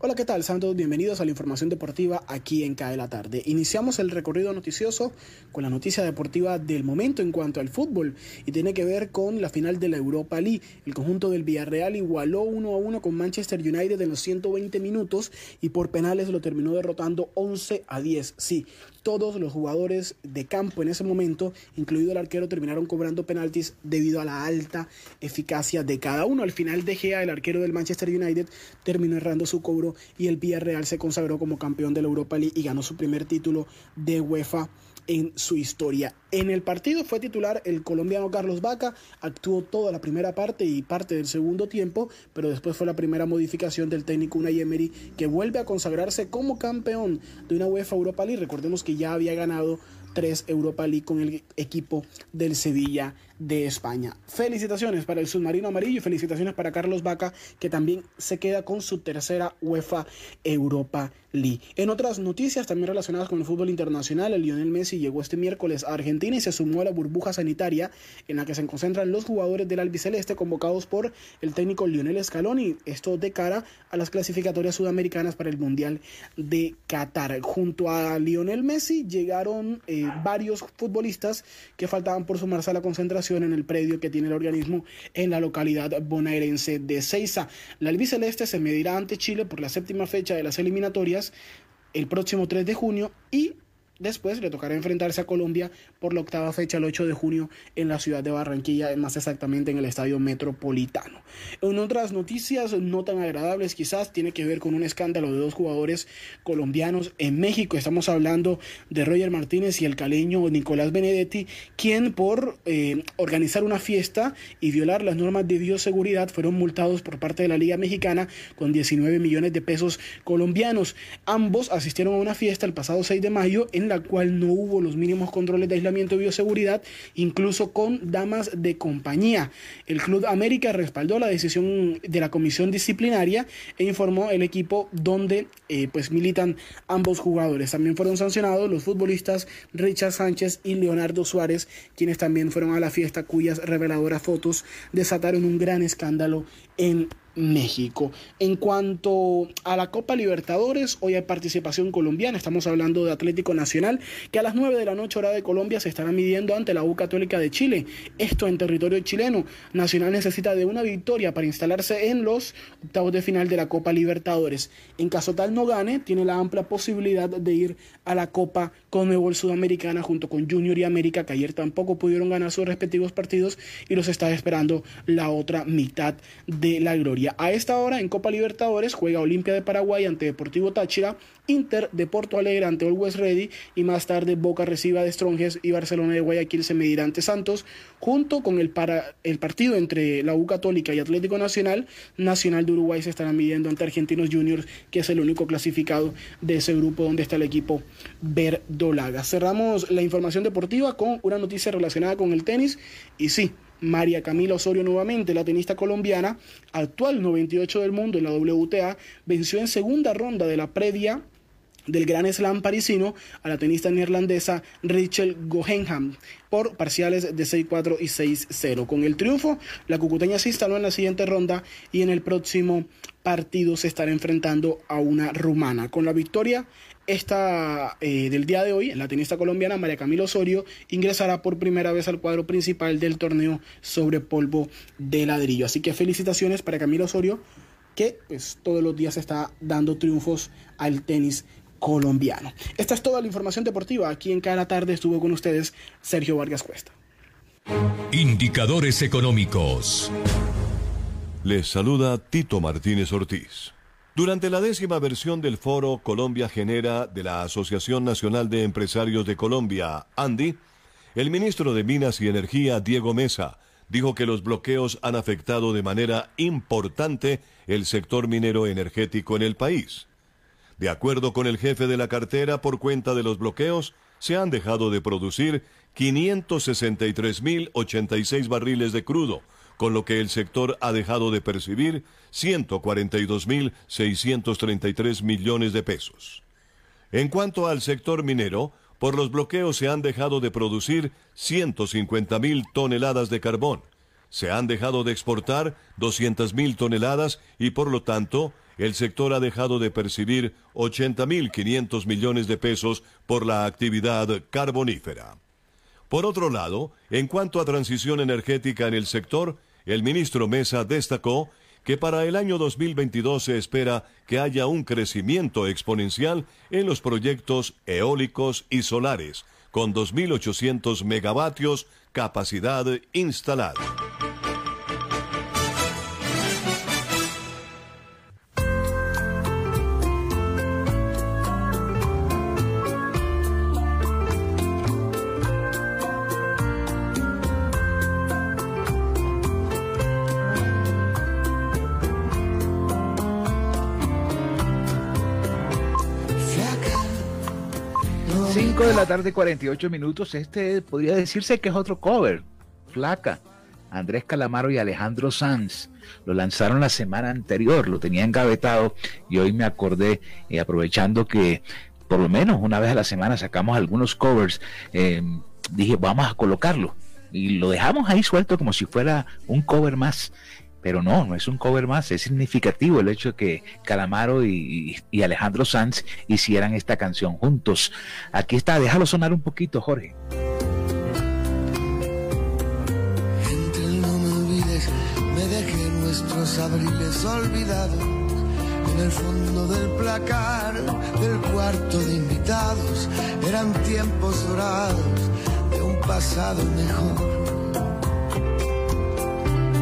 Hola, ¿qué tal? Santos, bienvenidos a la información deportiva aquí en CAE la tarde. Iniciamos el recorrido noticioso con la noticia deportiva del momento en cuanto al fútbol y tiene que ver con la final de la Europa League. El conjunto del Villarreal igualó 1 a 1 con Manchester United en los 120 minutos y por penales lo terminó derrotando 11 a 10. Sí, todos los jugadores de campo en ese momento, incluido el arquero, terminaron cobrando penaltis debido a la alta eficacia de cada uno. Al final de Gea, el arquero del Manchester United, terminó errando su cobro y el Villarreal se consagró como campeón de la Europa League y ganó su primer título de UEFA en su historia. En el partido fue titular el colombiano Carlos Vaca, actuó toda la primera parte y parte del segundo tiempo, pero después fue la primera modificación del técnico Unai Emery que vuelve a consagrarse como campeón de una UEFA Europa League. Recordemos que ya había ganado tres Europa League con el equipo del Sevilla de España. Felicitaciones para el submarino amarillo y felicitaciones para Carlos Vaca, que también se queda con su tercera UEFA Europa League. En otras noticias también relacionadas con el fútbol internacional, el Lionel Messi llegó este miércoles a Argentina y se sumó a la burbuja sanitaria en la que se concentran los jugadores del albiceleste convocados por el técnico Lionel Scaloni, esto de cara a las clasificatorias sudamericanas para el Mundial de Qatar. Junto a Lionel Messi llegaron eh, varios futbolistas que faltaban por sumarse a la concentración en el predio que tiene el organismo en la localidad bonaerense de Ceiza. La albiceleste se medirá ante Chile por la séptima fecha de las eliminatorias el próximo 3 de junio y Después le tocará enfrentarse a Colombia por la octava fecha, el 8 de junio, en la ciudad de Barranquilla, más exactamente en el Estadio Metropolitano. En otras noticias no tan agradables, quizás tiene que ver con un escándalo de dos jugadores colombianos en México. Estamos hablando de Roger Martínez y el caleño Nicolás Benedetti, quien por eh, organizar una fiesta y violar las normas de bioseguridad fueron multados por parte de la Liga Mexicana con 19 millones de pesos colombianos. Ambos asistieron a una fiesta el pasado 6 de mayo en la cual no hubo los mínimos controles de aislamiento y bioseguridad, incluso con damas de compañía. El Club América respaldó la decisión de la comisión disciplinaria e informó el equipo donde eh, pues militan ambos jugadores. También fueron sancionados los futbolistas Richard Sánchez y Leonardo Suárez, quienes también fueron a la fiesta cuyas reveladoras fotos desataron un gran escándalo en México. En cuanto a la Copa Libertadores, hoy hay participación colombiana. Estamos hablando de Atlético Nacional, que a las 9 de la noche hora de Colombia se estará midiendo ante la U Católica de Chile. Esto en territorio chileno. Nacional necesita de una victoria para instalarse en los octavos de final de la Copa Libertadores. En caso tal no gane, tiene la amplia posibilidad de ir a la Copa Conmebol Sudamericana junto con Junior y América, que ayer tampoco pudieron ganar sus respectivos partidos y los está esperando la otra mitad de la gloria. A esta hora en Copa Libertadores juega Olimpia de Paraguay ante Deportivo Táchira, Inter de Porto Alegre ante Always Ready y más tarde Boca reciba de Stronges y Barcelona de Guayaquil se medirá ante Santos, junto con el, para, el partido entre la U Católica y Atlético Nacional, Nacional de Uruguay se estará midiendo ante Argentinos Juniors, que es el único clasificado de ese grupo donde está el equipo verdolaga. Cerramos la información deportiva con una noticia relacionada con el tenis y sí, María Camila Osorio nuevamente, la tenista colombiana, actual 98 del mundo en la WTA, venció en segunda ronda de la previa del Gran Slam parisino a la tenista neerlandesa Rachel Gohenham por parciales de 6-4 y 6-0. Con el triunfo, la cucuteña se instaló en la siguiente ronda y en el próximo partido se estará enfrentando a una rumana. Con la victoria esta eh, del día de hoy, la tenista colombiana María Camila Osorio ingresará por primera vez al cuadro principal del torneo sobre polvo de ladrillo. Así que felicitaciones para Camila Osorio, que pues, todos los días está dando triunfos al tenis colombiano. Esta es toda la información deportiva. Aquí en cada tarde estuvo con ustedes Sergio Vargas Cuesta. Indicadores económicos. Les saluda Tito Martínez Ortiz. Durante la décima versión del foro Colombia Genera de la Asociación Nacional de Empresarios de Colombia, ANDI, el ministro de Minas y Energía, Diego Mesa, dijo que los bloqueos han afectado de manera importante el sector minero energético en el país. De acuerdo con el jefe de la cartera, por cuenta de los bloqueos, se han dejado de producir 563.086 barriles de crudo, con lo que el sector ha dejado de percibir 142.633 millones de pesos. En cuanto al sector minero, por los bloqueos se han dejado de producir 150.000 toneladas de carbón, se han dejado de exportar 200.000 toneladas y por lo tanto el sector ha dejado de percibir 80.500 millones de pesos por la actividad carbonífera. Por otro lado, en cuanto a transición energética en el sector, el ministro Mesa destacó que para el año 2022 se espera que haya un crecimiento exponencial en los proyectos eólicos y solares, con 2.800 megavatios capacidad instalada. Tarde, 48 minutos. Este podría decirse que es otro cover. Flaca, Andrés Calamaro y Alejandro Sanz. Lo lanzaron la semana anterior, lo tenía engavetado y hoy me acordé, y aprovechando que por lo menos una vez a la semana sacamos algunos covers, eh, dije, vamos a colocarlo. Y lo dejamos ahí suelto como si fuera un cover más. Pero no, no es un cover más, es significativo el hecho de que Calamaro y, y Alejandro Sanz hicieran esta canción juntos. Aquí está, déjalo sonar un poquito, Jorge. nuestros abriles olvidados en el fondo del placar del cuarto de invitados eran tiempos dorados de un pasado mejor.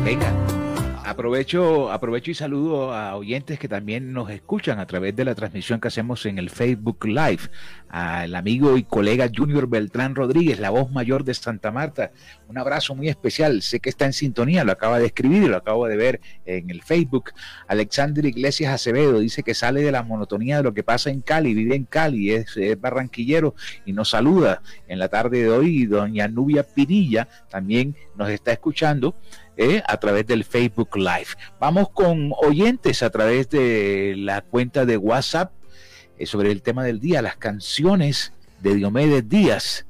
Venga. Aprovecho, aprovecho y saludo a oyentes que también nos escuchan a través de la transmisión que hacemos en el Facebook Live. Al amigo y colega Junior Beltrán Rodríguez, la voz mayor de Santa Marta. Un abrazo muy especial. Sé que está en sintonía, lo acaba de escribir y lo acabo de ver en el Facebook. Alexander Iglesias Acevedo dice que sale de la monotonía de lo que pasa en Cali, vive en Cali, es, es barranquillero y nos saluda en la tarde de hoy. Y doña Nubia Pinilla también nos está escuchando. ¿Eh? a través del Facebook Live. Vamos con oyentes a través de la cuenta de WhatsApp eh, sobre el tema del día, las canciones de Diomedes Díaz.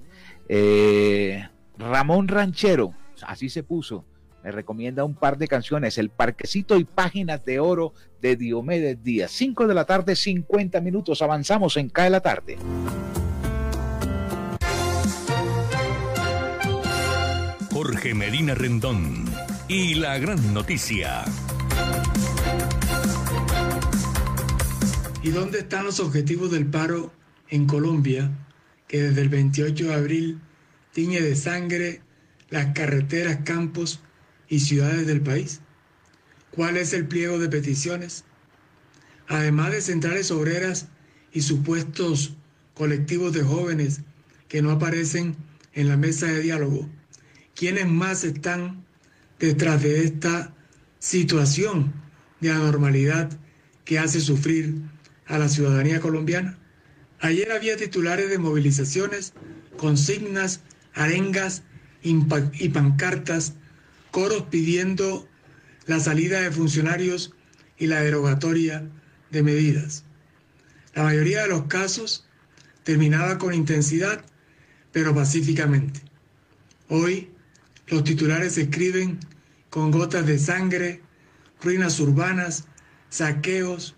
Eh, Ramón Ranchero, así se puso, me recomienda un par de canciones, El Parquecito y Páginas de Oro de Diomedes Díaz. 5 de la tarde, 50 minutos, avanzamos en Cae la tarde. Jorge Medina Rendón y la gran noticia. ¿Y dónde están los objetivos del paro en Colombia, que desde el 28 de abril tiñe de sangre las carreteras, campos y ciudades del país? ¿Cuál es el pliego de peticiones? Además de centrales obreras y supuestos colectivos de jóvenes que no aparecen en la mesa de diálogo, ¿quiénes más están detrás de esta situación de anormalidad que hace sufrir a la ciudadanía colombiana. Ayer había titulares de movilizaciones, consignas, arengas y pancartas, coros pidiendo la salida de funcionarios y la derogatoria de medidas. La mayoría de los casos terminaba con intensidad, pero pacíficamente. Hoy los titulares se escriben con gotas de sangre, ruinas urbanas, saqueos,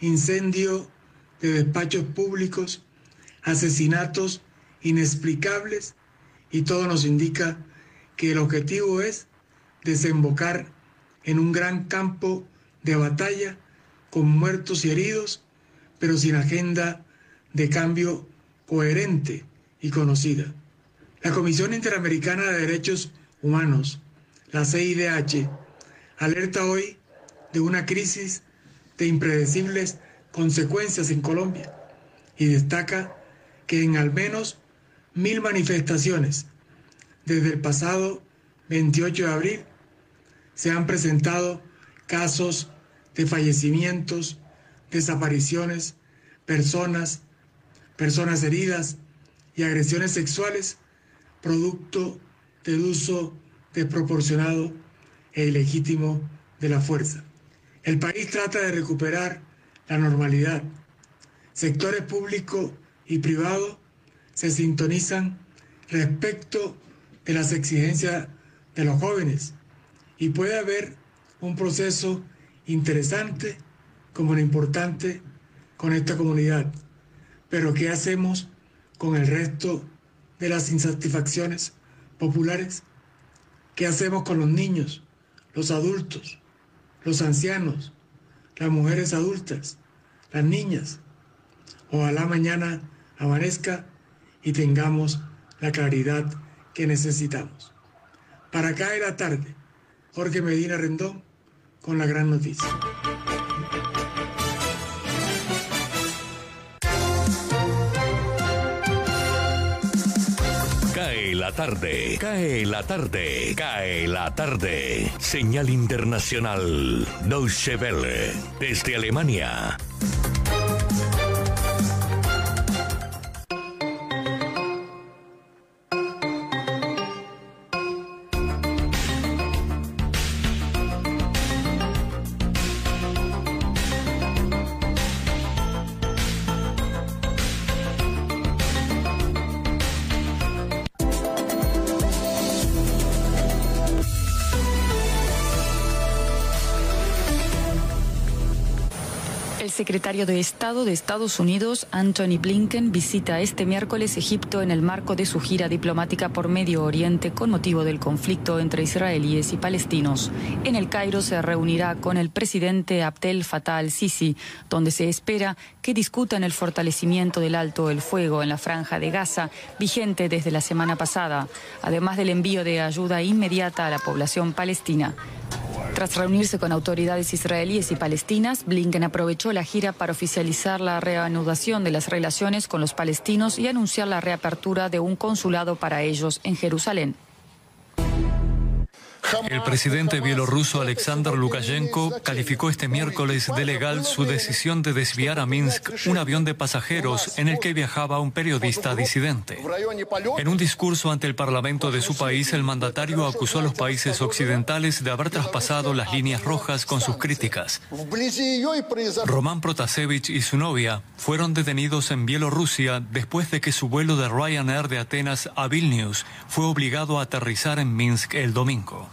incendio de despachos públicos, asesinatos inexplicables y todo nos indica que el objetivo es desembocar en un gran campo de batalla con muertos y heridos, pero sin agenda de cambio coherente y conocida. La Comisión Interamericana de Derechos Humanos, la CIDH, alerta hoy de una crisis de impredecibles consecuencias en Colombia y destaca que en al menos mil manifestaciones desde el pasado 28 de abril se han presentado casos de fallecimientos, desapariciones, personas, personas heridas y agresiones sexuales producto del uso desproporcionado e ilegítimo de la fuerza. El país trata de recuperar la normalidad. Sectores público y privado se sintonizan respecto de las exigencias de los jóvenes y puede haber un proceso interesante como lo importante con esta comunidad. Pero ¿qué hacemos con el resto de las insatisfacciones populares? ¿Qué hacemos con los niños, los adultos, los ancianos, las mujeres adultas, las niñas? Ojalá mañana amanezca y tengamos la claridad que necesitamos. Para caer la tarde, Jorge Medina Rendón con la gran noticia. La tarde, cae la tarde, cae la tarde. Señal internacional, Deutsche Welle, desde Alemania. Secretario de Estado de Estados Unidos, Anthony Blinken, visita este miércoles Egipto en el marco de su gira diplomática por Medio Oriente con motivo del conflicto entre israelíes y palestinos. En el Cairo se reunirá con el presidente Abdel Fattah al-Sisi, donde se espera que discutan el fortalecimiento del alto el fuego en la franja de Gaza, vigente desde la semana pasada, además del envío de ayuda inmediata a la población palestina. Tras reunirse con autoridades israelíes y palestinas, Blinken aprovechó la gira para oficializar la reanudación de las relaciones con los palestinos y anunciar la reapertura de un consulado para ellos en Jerusalén. El presidente bielorruso Alexander Lukashenko calificó este miércoles de legal su decisión de desviar a Minsk un avión de pasajeros en el que viajaba un periodista disidente. En un discurso ante el Parlamento de su país, el mandatario acusó a los países occidentales de haber traspasado las líneas rojas con sus críticas. Roman Protasevich y su novia fueron detenidos en Bielorrusia después de que su vuelo de Ryanair de Atenas a Vilnius fue obligado a aterrizar en Minsk el domingo.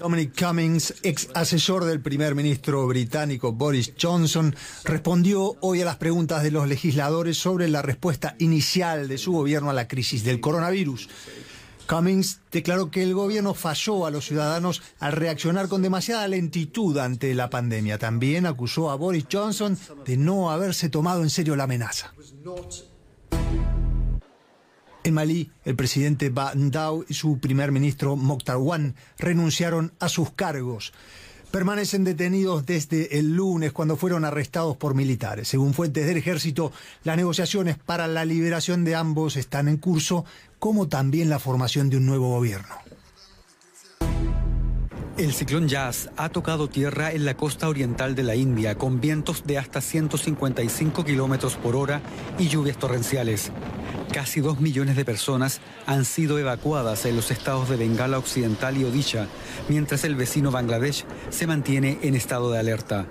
Dominic Cummings, ex asesor del primer ministro británico Boris Johnson, respondió hoy a las preguntas de los legisladores sobre la respuesta inicial de su gobierno a la crisis del coronavirus. Cummings declaró que el gobierno falló a los ciudadanos al reaccionar con demasiada lentitud ante la pandemia. También acusó a Boris Johnson de no haberse tomado en serio la amenaza. En Malí, el presidente Van Dao y su primer ministro Mokhtar Wan renunciaron a sus cargos. Permanecen detenidos desde el lunes cuando fueron arrestados por militares. Según fuentes del ejército, las negociaciones para la liberación de ambos están en curso, como también la formación de un nuevo gobierno. El ciclón Jazz ha tocado tierra en la costa oriental de la India con vientos de hasta 155 kilómetros por hora y lluvias torrenciales. Casi dos millones de personas han sido evacuadas en los estados de Bengala Occidental y Odisha, mientras el vecino Bangladesh se mantiene en estado de alerta.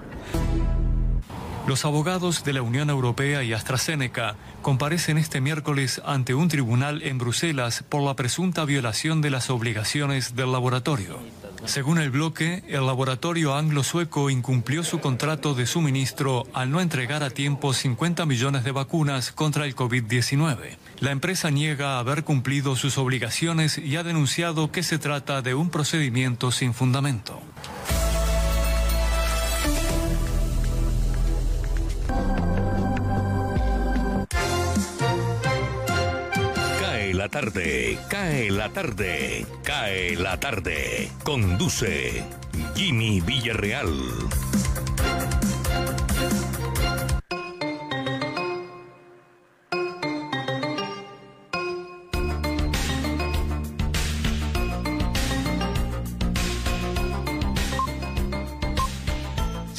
Los abogados de la Unión Europea y AstraZeneca comparecen este miércoles ante un tribunal en Bruselas por la presunta violación de las obligaciones del laboratorio. Según el bloque, el laboratorio anglo-sueco incumplió su contrato de suministro al no entregar a tiempo 50 millones de vacunas contra el COVID-19. La empresa niega haber cumplido sus obligaciones y ha denunciado que se trata de un procedimiento sin fundamento. Cae la tarde, cae la tarde, cae la tarde. Conduce Jimmy Villarreal.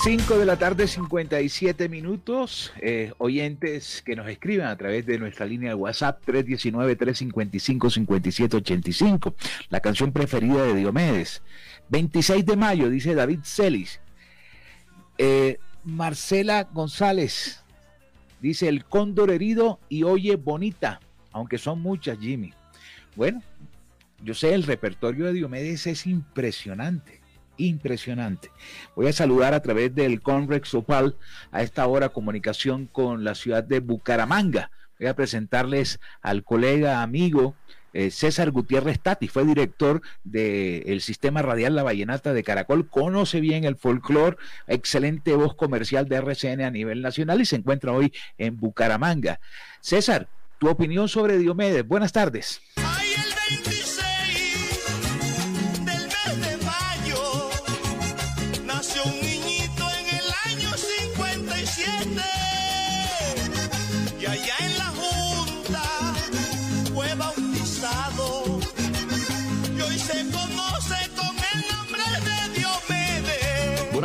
Cinco de la tarde, 57 minutos. Eh, oyentes que nos escriban a través de nuestra línea de WhatsApp 319-355-5785. La canción preferida de Diomedes. 26 de mayo, dice David Celis. Eh, Marcela González dice: El cóndor herido y oye bonita, aunque son muchas, Jimmy. Bueno, yo sé, el repertorio de Diomedes es impresionante impresionante. Voy a saludar a través del Conrex Opal a esta hora comunicación con la ciudad de Bucaramanga. Voy a presentarles al colega amigo eh, César Gutiérrez Tati, fue director del sistema radial La Vallenata de Caracol, conoce bien el folclore, excelente voz comercial de RCN a nivel nacional y se encuentra hoy en Bucaramanga. César, tu opinión sobre Diomedes. Buenas tardes.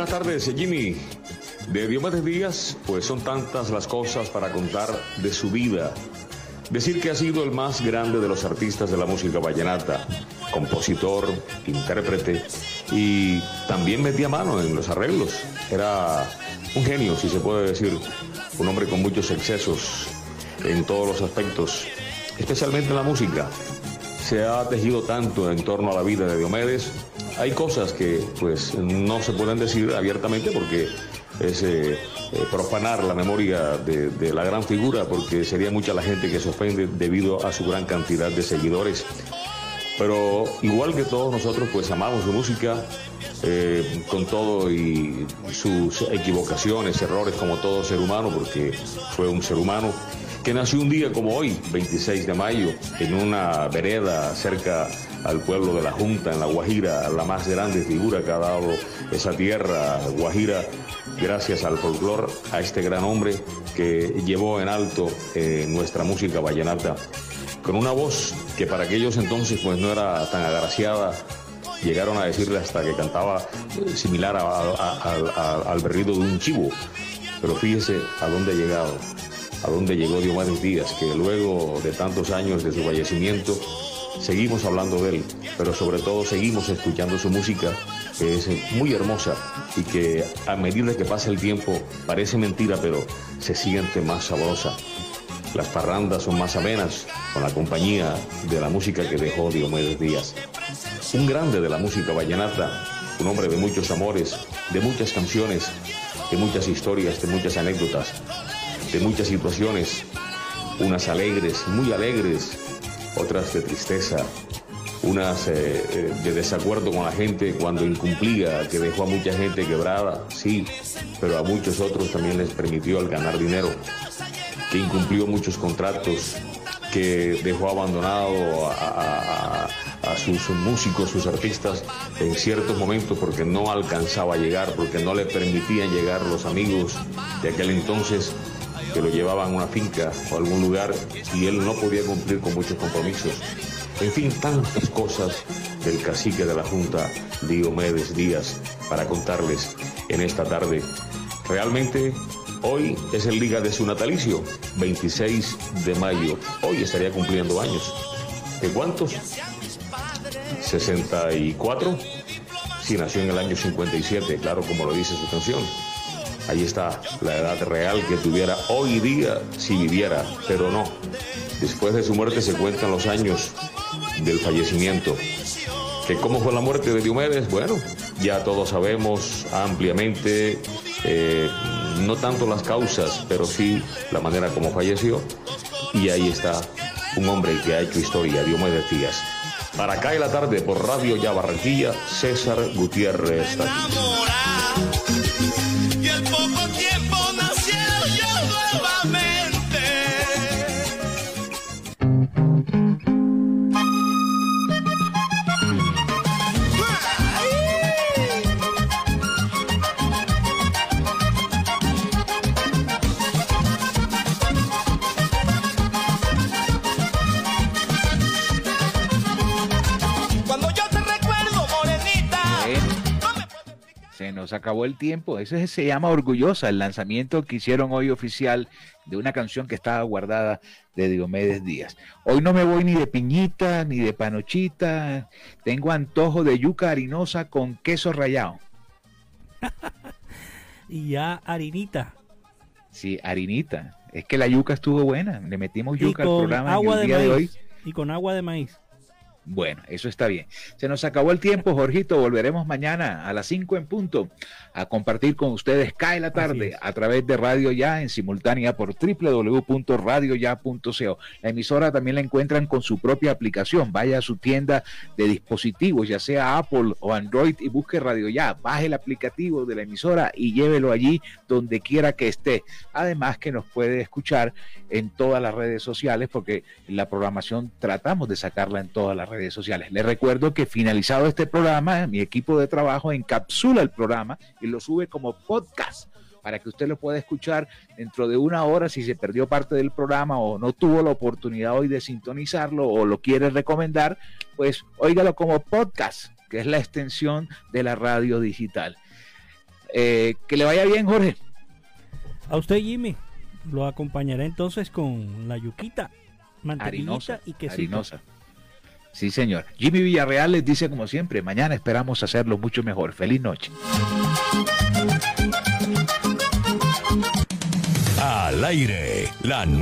Buenas tardes, Jimmy. De Diomedes Díaz, pues son tantas las cosas para contar de su vida. Decir que ha sido el más grande de los artistas de la música vallenata, compositor, intérprete y también metía mano en los arreglos. Era un genio, si se puede decir, un hombre con muchos excesos en todos los aspectos, especialmente en la música. Se ha tejido tanto en torno a la vida de Diomedes, hay cosas que pues no se pueden decir abiertamente porque es eh, eh, profanar la memoria de, de, la gran figura, porque sería mucha la gente que se ofende debido a su gran cantidad de seguidores. Pero igual que todos nosotros, pues amamos su música, eh, con todo y sus equivocaciones, errores como todo ser humano, porque fue un ser humano que nació un día como hoy, 26 de mayo, en una vereda cerca al pueblo de la Junta, en la Guajira, la más grande figura que ha dado esa tierra, Guajira, gracias al folclor, a este gran hombre que llevó en alto eh, nuestra música vallenata, con una voz que para aquellos entonces pues no era tan agraciada, llegaron a decirle hasta que cantaba eh, similar al berrido de un chivo, pero fíjese a dónde ha llegado a donde llegó Diomedes Díaz, que luego de tantos años de su fallecimiento, seguimos hablando de él, pero sobre todo seguimos escuchando su música, que es muy hermosa y que a medida que pasa el tiempo parece mentira, pero se siente más sabrosa. Las parrandas son más amenas con la compañía de la música que dejó Diomedes Díaz. Un grande de la música vallenata, un hombre de muchos amores, de muchas canciones, de muchas historias, de muchas anécdotas, de muchas situaciones, unas alegres, muy alegres, otras de tristeza, unas eh, eh, de desacuerdo con la gente cuando incumplía, que dejó a mucha gente quebrada, sí, pero a muchos otros también les permitió al ganar dinero, que incumplió muchos contratos, que dejó abandonado a, a, sus músicos, sus artistas en ciertos momentos porque no alcanzaba a llegar, porque no le permitían llegar los amigos de aquel entonces que lo llevaban a una finca o algún lugar y él no podía cumplir con muchos compromisos. En fin, tantas cosas del cacique de la Junta, Diomedes Díaz, para contarles en esta tarde. Realmente hoy es el día de su natalicio, 26 de mayo. Hoy estaría cumpliendo años. ¿De cuántos? 64. Si nació en el año 57, claro, como lo dice su canción. Ahí está la edad real que tuviera hoy día si viviera, pero no. Después de su muerte se cuentan los años del fallecimiento. ¿Que ¿Cómo fue la muerte de Diomedes? Bueno, ya todos sabemos ampliamente, eh, no tanto las causas, pero sí la manera como falleció. Y ahí está un hombre que ha hecho historia, Diomedes Díaz. Para acá en la tarde por Radio Ya Barranquilla, César Gutiérrez. Nos acabó el tiempo. Ese se llama Orgullosa, el lanzamiento que hicieron hoy oficial de una canción que estaba guardada de Diomedes Díaz. Hoy no me voy ni de piñita, ni de panochita. Tengo antojo de yuca harinosa con queso rallado. y ya harinita. Sí, harinita. Es que la yuca estuvo buena. Le metimos yuca al programa agua el día de, de hoy. Y con agua de maíz. Bueno, eso está bien. Se nos acabó el tiempo, Jorgito. Volveremos mañana a las 5 en punto a compartir con ustedes Cae la tarde a través de Radio Ya en simultánea por www.radioya.co. La emisora también la encuentran con su propia aplicación. Vaya a su tienda de dispositivos, ya sea Apple o Android, y busque Radio Ya. Baje el aplicativo de la emisora y llévelo allí donde quiera que esté. Además que nos puede escuchar en todas las redes sociales porque la programación tratamos de sacarla en todas las redes sociales. Les recuerdo que finalizado este programa, mi equipo de trabajo encapsula el programa y lo sube como podcast para que usted lo pueda escuchar dentro de una hora si se perdió parte del programa o no tuvo la oportunidad hoy de sintonizarlo o lo quiere recomendar, pues óigalo como podcast, que es la extensión de la radio digital. Eh, que le vaya bien, Jorge. A usted, Jimmy. Lo acompañaré entonces con la yuquita, mantequillita y quesito. Harinosa. Sí, señor. Jimmy Villarreal les dice como siempre, mañana esperamos hacerlo mucho mejor. Feliz noche. Al aire, la